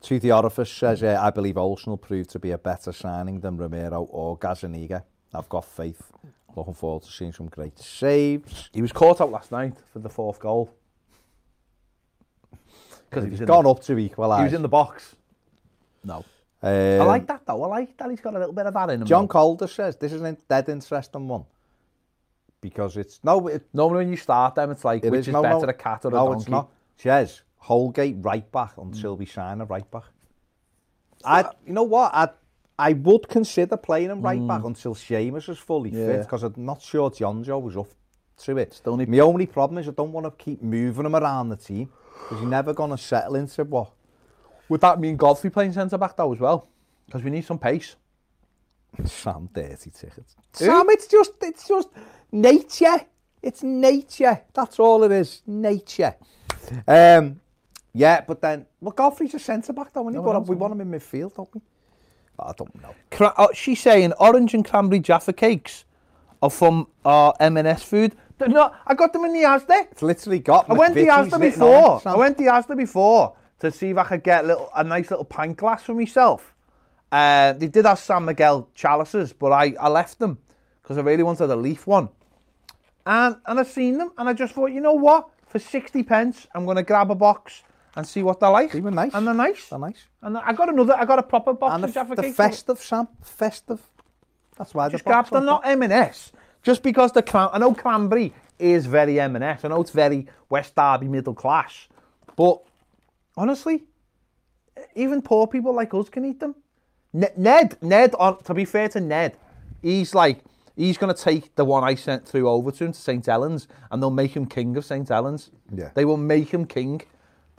To the Orifice says, uh, I believe Olsen will prove to be a better signing than Romero or Gazaniga. I've got faith. Looking forward to seeing some great saves. He was caught out last night for the fourth goal. Because he's gone the, up to equalise. He was in the box. No. Um, I like that though. I like that he's got a little bit of that in him. John Calder says this is a dead interesting one because it's no. It, Normally when you start them, it's like it which is, is no, better, no, a cat or no, a donkey? It's not. Says Holgate right back until mm. we sign a right back. I, you know what? I I would consider playing him right mm. back until Seamus is fully yeah. fit because I'm not sure Jonjo was up to it. Still need... My only problem is I don't want to keep moving him around the team because you're never going to settle into what. Would that mean Godfrey playing centre back though as well? Because we need some pace. Sam dirty tickets. Sam, it's just it's just nature. It's nature. That's all it is. Nature. Um, yeah, but then well, Godfrey's a centre back though, and No, but no, we want him in midfield, don't we? I don't know. Cra- oh, she's saying orange and cranberry Jaffa cakes are from our M&S food. They're not, I got them in the Asda. It's literally got. I went to McVitie's Asda written on it, before. I went to Asda before to see if I could get a, little, a nice little pint glass for myself. Uh, they did have San Miguel chalices, but I, I left them because I really wanted a leaf one. And and I seen them, and I just thought, you know what? For 60 pence, I'm going to grab a box and see what they're like. They were nice. And they're nice. They're nice. And I got another, I got a proper box And of Jaffa the, the festive, Sam, festive. That's why just the box them, on not. M&S. Just because the cran- I know cranberry is very M&S. I know it's very West Derby middle class, but honestly, even poor people like us can eat them. Ne- Ned, Ned. To be fair to Ned, he's like he's gonna take the one I sent through over to him to St Helens, and they'll make him king of St Helens. Yeah. they will make him king.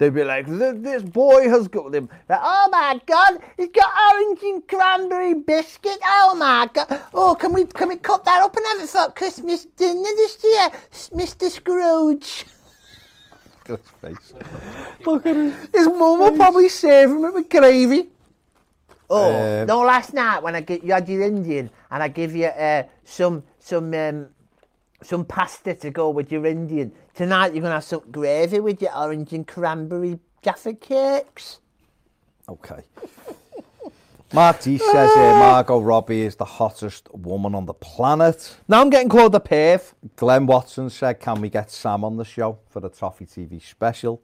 They'll be like, "Th- this boy has got them. Like, oh my God, he's got orange and cranberry biscuit. Oh my God. Oh, can we can we cut that up and have it for Christmas dinner this year, Mr. Scrooge? Look at his face. Look at him. His mum will probably serve him it with gravy. Oh, Um, No, last night when I get you had your Indian and I give you uh, some some um, some pasta to go with your Indian. Tonight you're gonna have some gravy with your orange and cranberry Jaffa cakes. Okay. Marty says here, Margot Robbie is the hottest woman on the planet. Now I'm getting called a perv. Glenn Watson said, can we get Sam on the show for the Toffee TV special?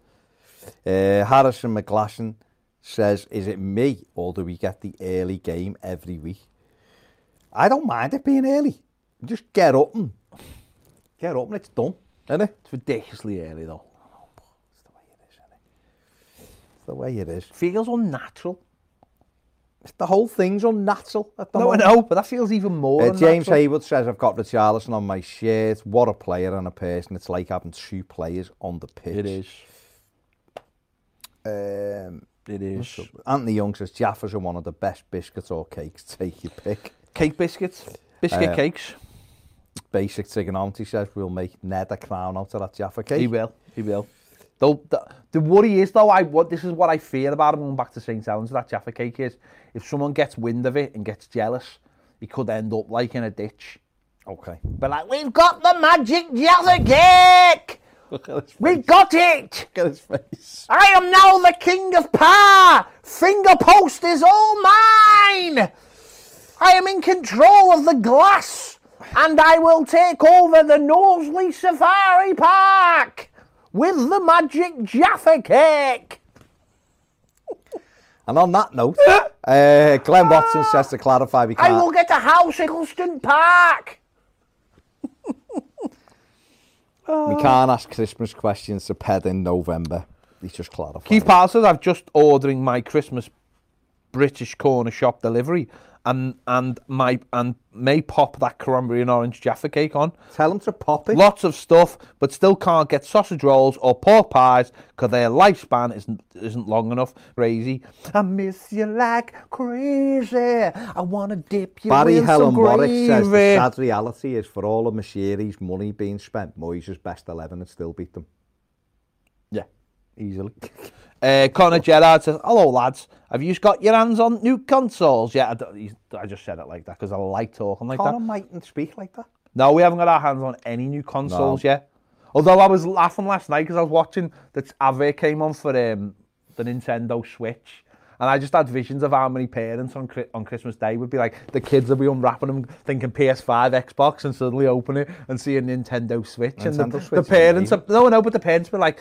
Uh, Harrison McGlashan says, is it me or do we get the early game every week? I don't mind it being early. Just get up and get up and it's done, isn't it? It's ridiculously early though. It's the way it is. Feels unnatural. The whole thing's unnatural at the No, I know, but that feels even more. Uh, James. Haywood says, I've got Richarlison on my shirt. What a player and a person. It's like having two players on the pitch. It is. Um, It is. Anthony Young says, Jaffas are one of the best biscuits or cakes. Take your pick. Cake biscuits, biscuit Uh, cakes. Basic trigonometry says, we'll make Ned a clown out of that Jaffa cake. He will. He will. Though the, the worry is though, I what this is what I fear about him going back to St Helens. That Jaffa cake is, if someone gets wind of it and gets jealous, he could end up like in a ditch. Okay. But like we've got the magic Jaffa cake. Look at his face. We've got it. Look at his face. I am now the king of Pa. Finger post is all mine. I am in control of the glass, and I will take over the Knowsley Safari Park with the magic Jaffa cake. And on that note, uh, Glenn Watson says to clarify, we I can't. will get a house in Hillston Park. We can't ask Christmas questions to Ped in November. He's just clarified. Keith Powell says I'm just ordering my Christmas British corner shop delivery and and my and may pop that cranberry and orange Jaffa cake on. Tell them to pop it. Lots of stuff, but still can't get sausage rolls or pork pies because their lifespan isn't isn't long enough. Crazy. I miss you like crazy. I wanna dip you Barry in Helen some Warwick gravy. says the sad reality is for all of Moshiri's money being spent, Moyes' best 11 and still beat them. Yeah, easily. Uh, Connor Gerard says, "Hello lads, have you just got your hands on new consoles yet?" I, I just said it like that because I like talking like Connor that. mightn't speak like that. No, we haven't got our hands on any new consoles yet. Although I was laughing last night because I was watching that advert came on for um, the Nintendo Switch. And I just had visions of how many parents on on Christmas Day would be like, the kids would be unwrapping them, thinking PS5, Xbox, and suddenly open it and see a Nintendo Switch. and the, Switch the parents, are, amazing. no, no, but the parents were like,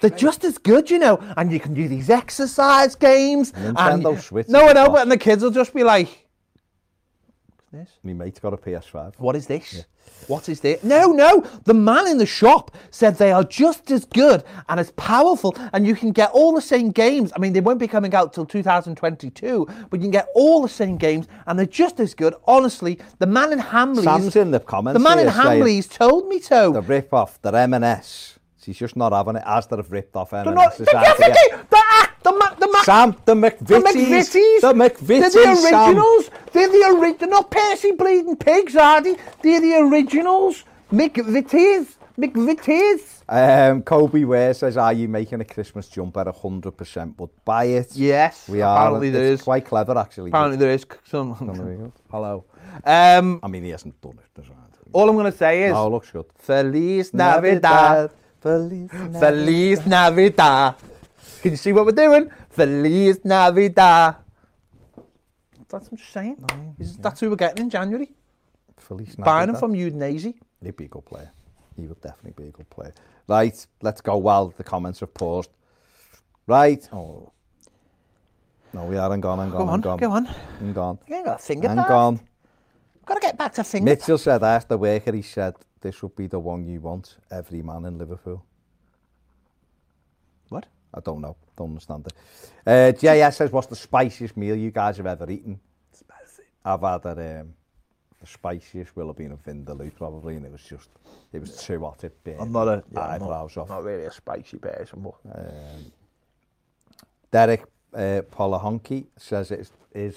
they're just as good, you know, and you can do these exercise games. Nintendo and, Switch No, I know, but and the kids will just be like, what's this? My mate's got a PS5. What is this? What is this? No, no. The man in the shop said they are just as good and as powerful, and you can get all the same games. I mean, they won't be coming out till 2022, but you can get all the same games, and they're just as good. Honestly, the man in Hamleys. Sam's in the comments The man in Hamleys told me so. The to. rip-off, the M&S. He's just not having it, as they've ripped off him. Not, the, act, the, the, the, Sam, the McVitties. The McVitties. The McVitties, They're the originals. Sam. They're the original. Not Percy Bleeding Pigs, are they? They're the originals. McVitties. McVitties. Um, ehm, Kobe Ware says, are you making a Christmas jumper? 100% would buy it. Yes, we are. apparently there is. quite clever, actually. Apparently there is. Some, hello. Um, I mean, he hasn't done it. All I'm going to say is... No, looks good. Feliz Navidad. Navidad. Feliz Navidad. Feliz Navidad. Can you see what we're doing? Feliz Navidad. That's what I'm saying. No, Is, yeah. That's who we're getting in January. Feliz Navidad. Buying him from Udinese. He'd be a good player. He would definitely be a good player. Right, let's go while the comments have paused. Right. Oh. No, we are. I'm gone, I'm gone, go on, I'm gone. Go on. I'm gone. You ain't got a finger about I'm gone. I've got to get back to finger Mitchell said after the worker, he said, this would be the one you want every man in Liverpool. What? I don't know. Don't understand it. Uh, JS says, what's the spiciest meal you guys have ever eaten? Spicy. I've had a, um, the spiciest will have been a Vindaloo probably, and it was just, it was too hot. It bit. I'm not a, yeah, I'm not, off. not really a spicy person, but. Um, Derek uh, Polahonky says it is, is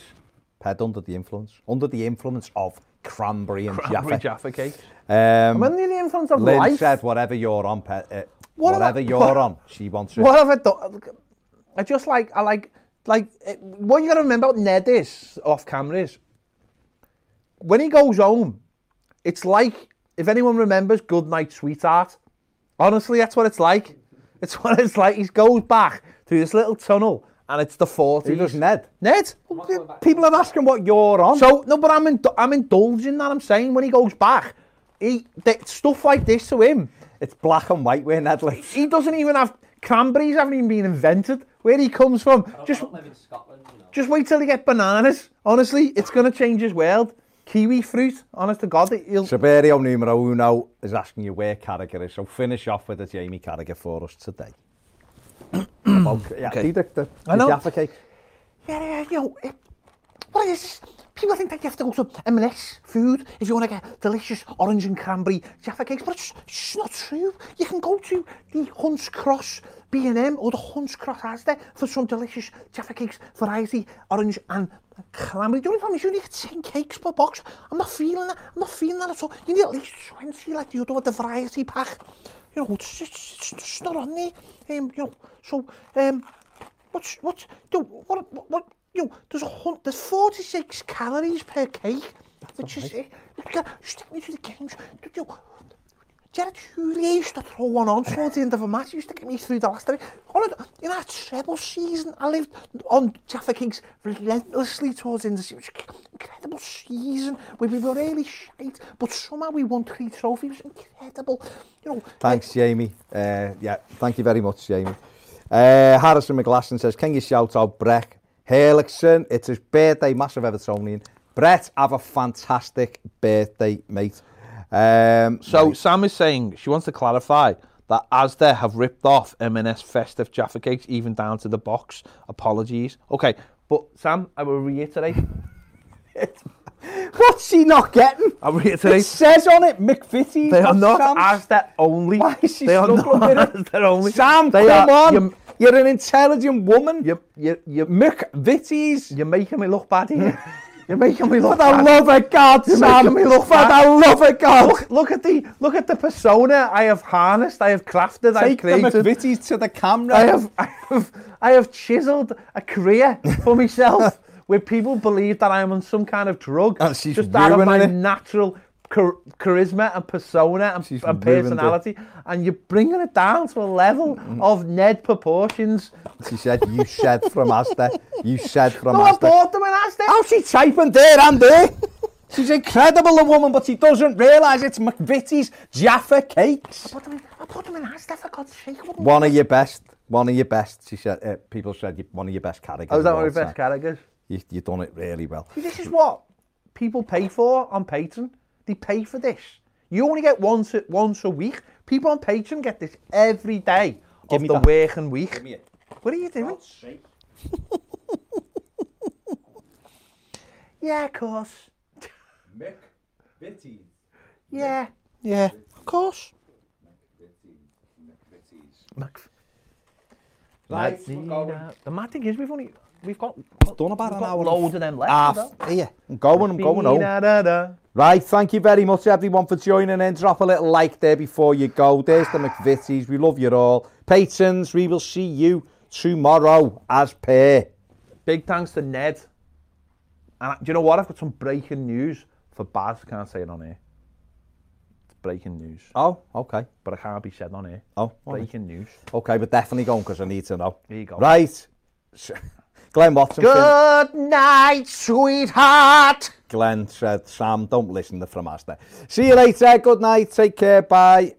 ped under the influence, under the influence of cranberry and cranberry Jaffa. Jaffa cake. Um, I'm under the influence of Lynn life. said, whatever you're on, pet, uh, What have I- whatever you're what- on, she wants it. What have I done? I just like, I like, like, eh, what you got to remember about Ned is, off camera is, when he goes home, it's like, if anyone remembers Good Night Sweetheart, honestly, that's what it's like. It's what it's like. He goes back through this little tunnel, and it's the 40s. Who does Ned? Ned? People are asking what you're on. So, no, but I'm, in, I'm indulging that, I'm saying, when he goes back, he, the, stuff like this to him, it's black and white where Ned lives. he doesn't even have, cranberries haven't even been invented. Where he comes from, I just live in Scotland, you know. Just wait till you get bananas. Honestly, it's going to change his world. Kiwi fruit, honest to God, it- he'll... Saberio numero uno is asking you where Carragher is, so finish off with a Jamie Carragher for us today. About, yeah, Okay. the, the, I know. the Jaffa cake. Yeah, yeah, you know, eh, what is this? People think that you have to go to M&S food if you want to get delicious orange and cranberry Jaffa cakes, but it's, it's not true. You can go to the Hunts Cross B&M or the Hunts Cross Asda for some delicious Jaffa cakes, variety, orange and cranberry. The only problem is you only get 10 cakes per box. I'm not feeling that. I'm not feeling that at all. You need at least 20 like you do with the variety pack. You know, it's, it's, it's, it's not on there. Um, you know, So, um, what's, what's, dude, what, what, what, you know, there's, a, there's 46 calories per cake, That's which is, right. uh, stick me to the games, dude, you, Jared Houlier used to throw one on towards the end of a match. He used to get me through the last three. In that treble season, I lived on Jaffa Kings relentlessly towards the end of the season. It was incredible season where we were really shite, but somehow we won three trophies. It was incredible. You know, Thanks, Jamie. Uh, yeah, thank you very much, Jamie. Uh, Harrison McGlasson says, can you shout out Breck Herlickson? It's his birthday, massive Evertonian. Brett, have a fantastic birthday, mate. Um, So right. Sam is saying she wants to clarify that Asda have ripped off M&S festive Jaffa cakes even down to the box. Apologies. Okay, but Sam, I will reiterate. what's he not getting? I will It says on it, McVitie's. They are not Sam's. Asda only. Why is she they are not? Asda only. Sam, They come are- on. You're, an intelligent woman. you're, you're, you're, McVitie's. you're making me look bad here. You're making me look the bad. love of God, You're Sam. making me look bad. the love of God. Look, look at the look at the persona I have harnessed, I have crafted, I have Take the created. To the camera. I have, I have, I have chiseled a career for myself where people believe that I am on some kind of drug. And she's just out of my it. natural char- charisma and persona and, She's and personality, and you're bringing it down to a level of Ned proportions. She said, you said from Asda. You said from No, I Asda. bought them in Asda. How's she typing there and there? She's incredible, the woman, but she doesn't realise it's McVitie's Jaffa cakes. I bought them in, I bought them in Asda for God's sake. One of your best. One of your best. She said. Uh, people said one of your best characters. Oh, is that one of your best characters? You, you've done it really well. See, this is what people pay for on Patreon. They pay for this. You only get once a, once a week. People on Patreon get this every day Give of me the that. working week. What are you doing? Yeah, of course. McVitie's. Yeah, yeah, of course. Mac- Right, Mac- we're going. The mad thing is, we've only we've got Done about we've an got hour. loads of them left. Half. Here, I'm going, I'm going home. Right, thank you very much everyone for joining in. Drop a little like there before you go. There's the McVitie's. We love you all. Patrons, we will see you tomorrow as per. Big thanks to Ned. And do you know what? I've got some breaking news for Baz. Can't say it on here. It's breaking news, Oh, okay. but it can't be said on here. Oh, all right. Breaking news. okay, but definitely going because I need to know. There you go. Right. Glenn Watson. Good night, sweetheart. Glenn, said, Sam, don't listen to from us. See you later, good night, take care, bye.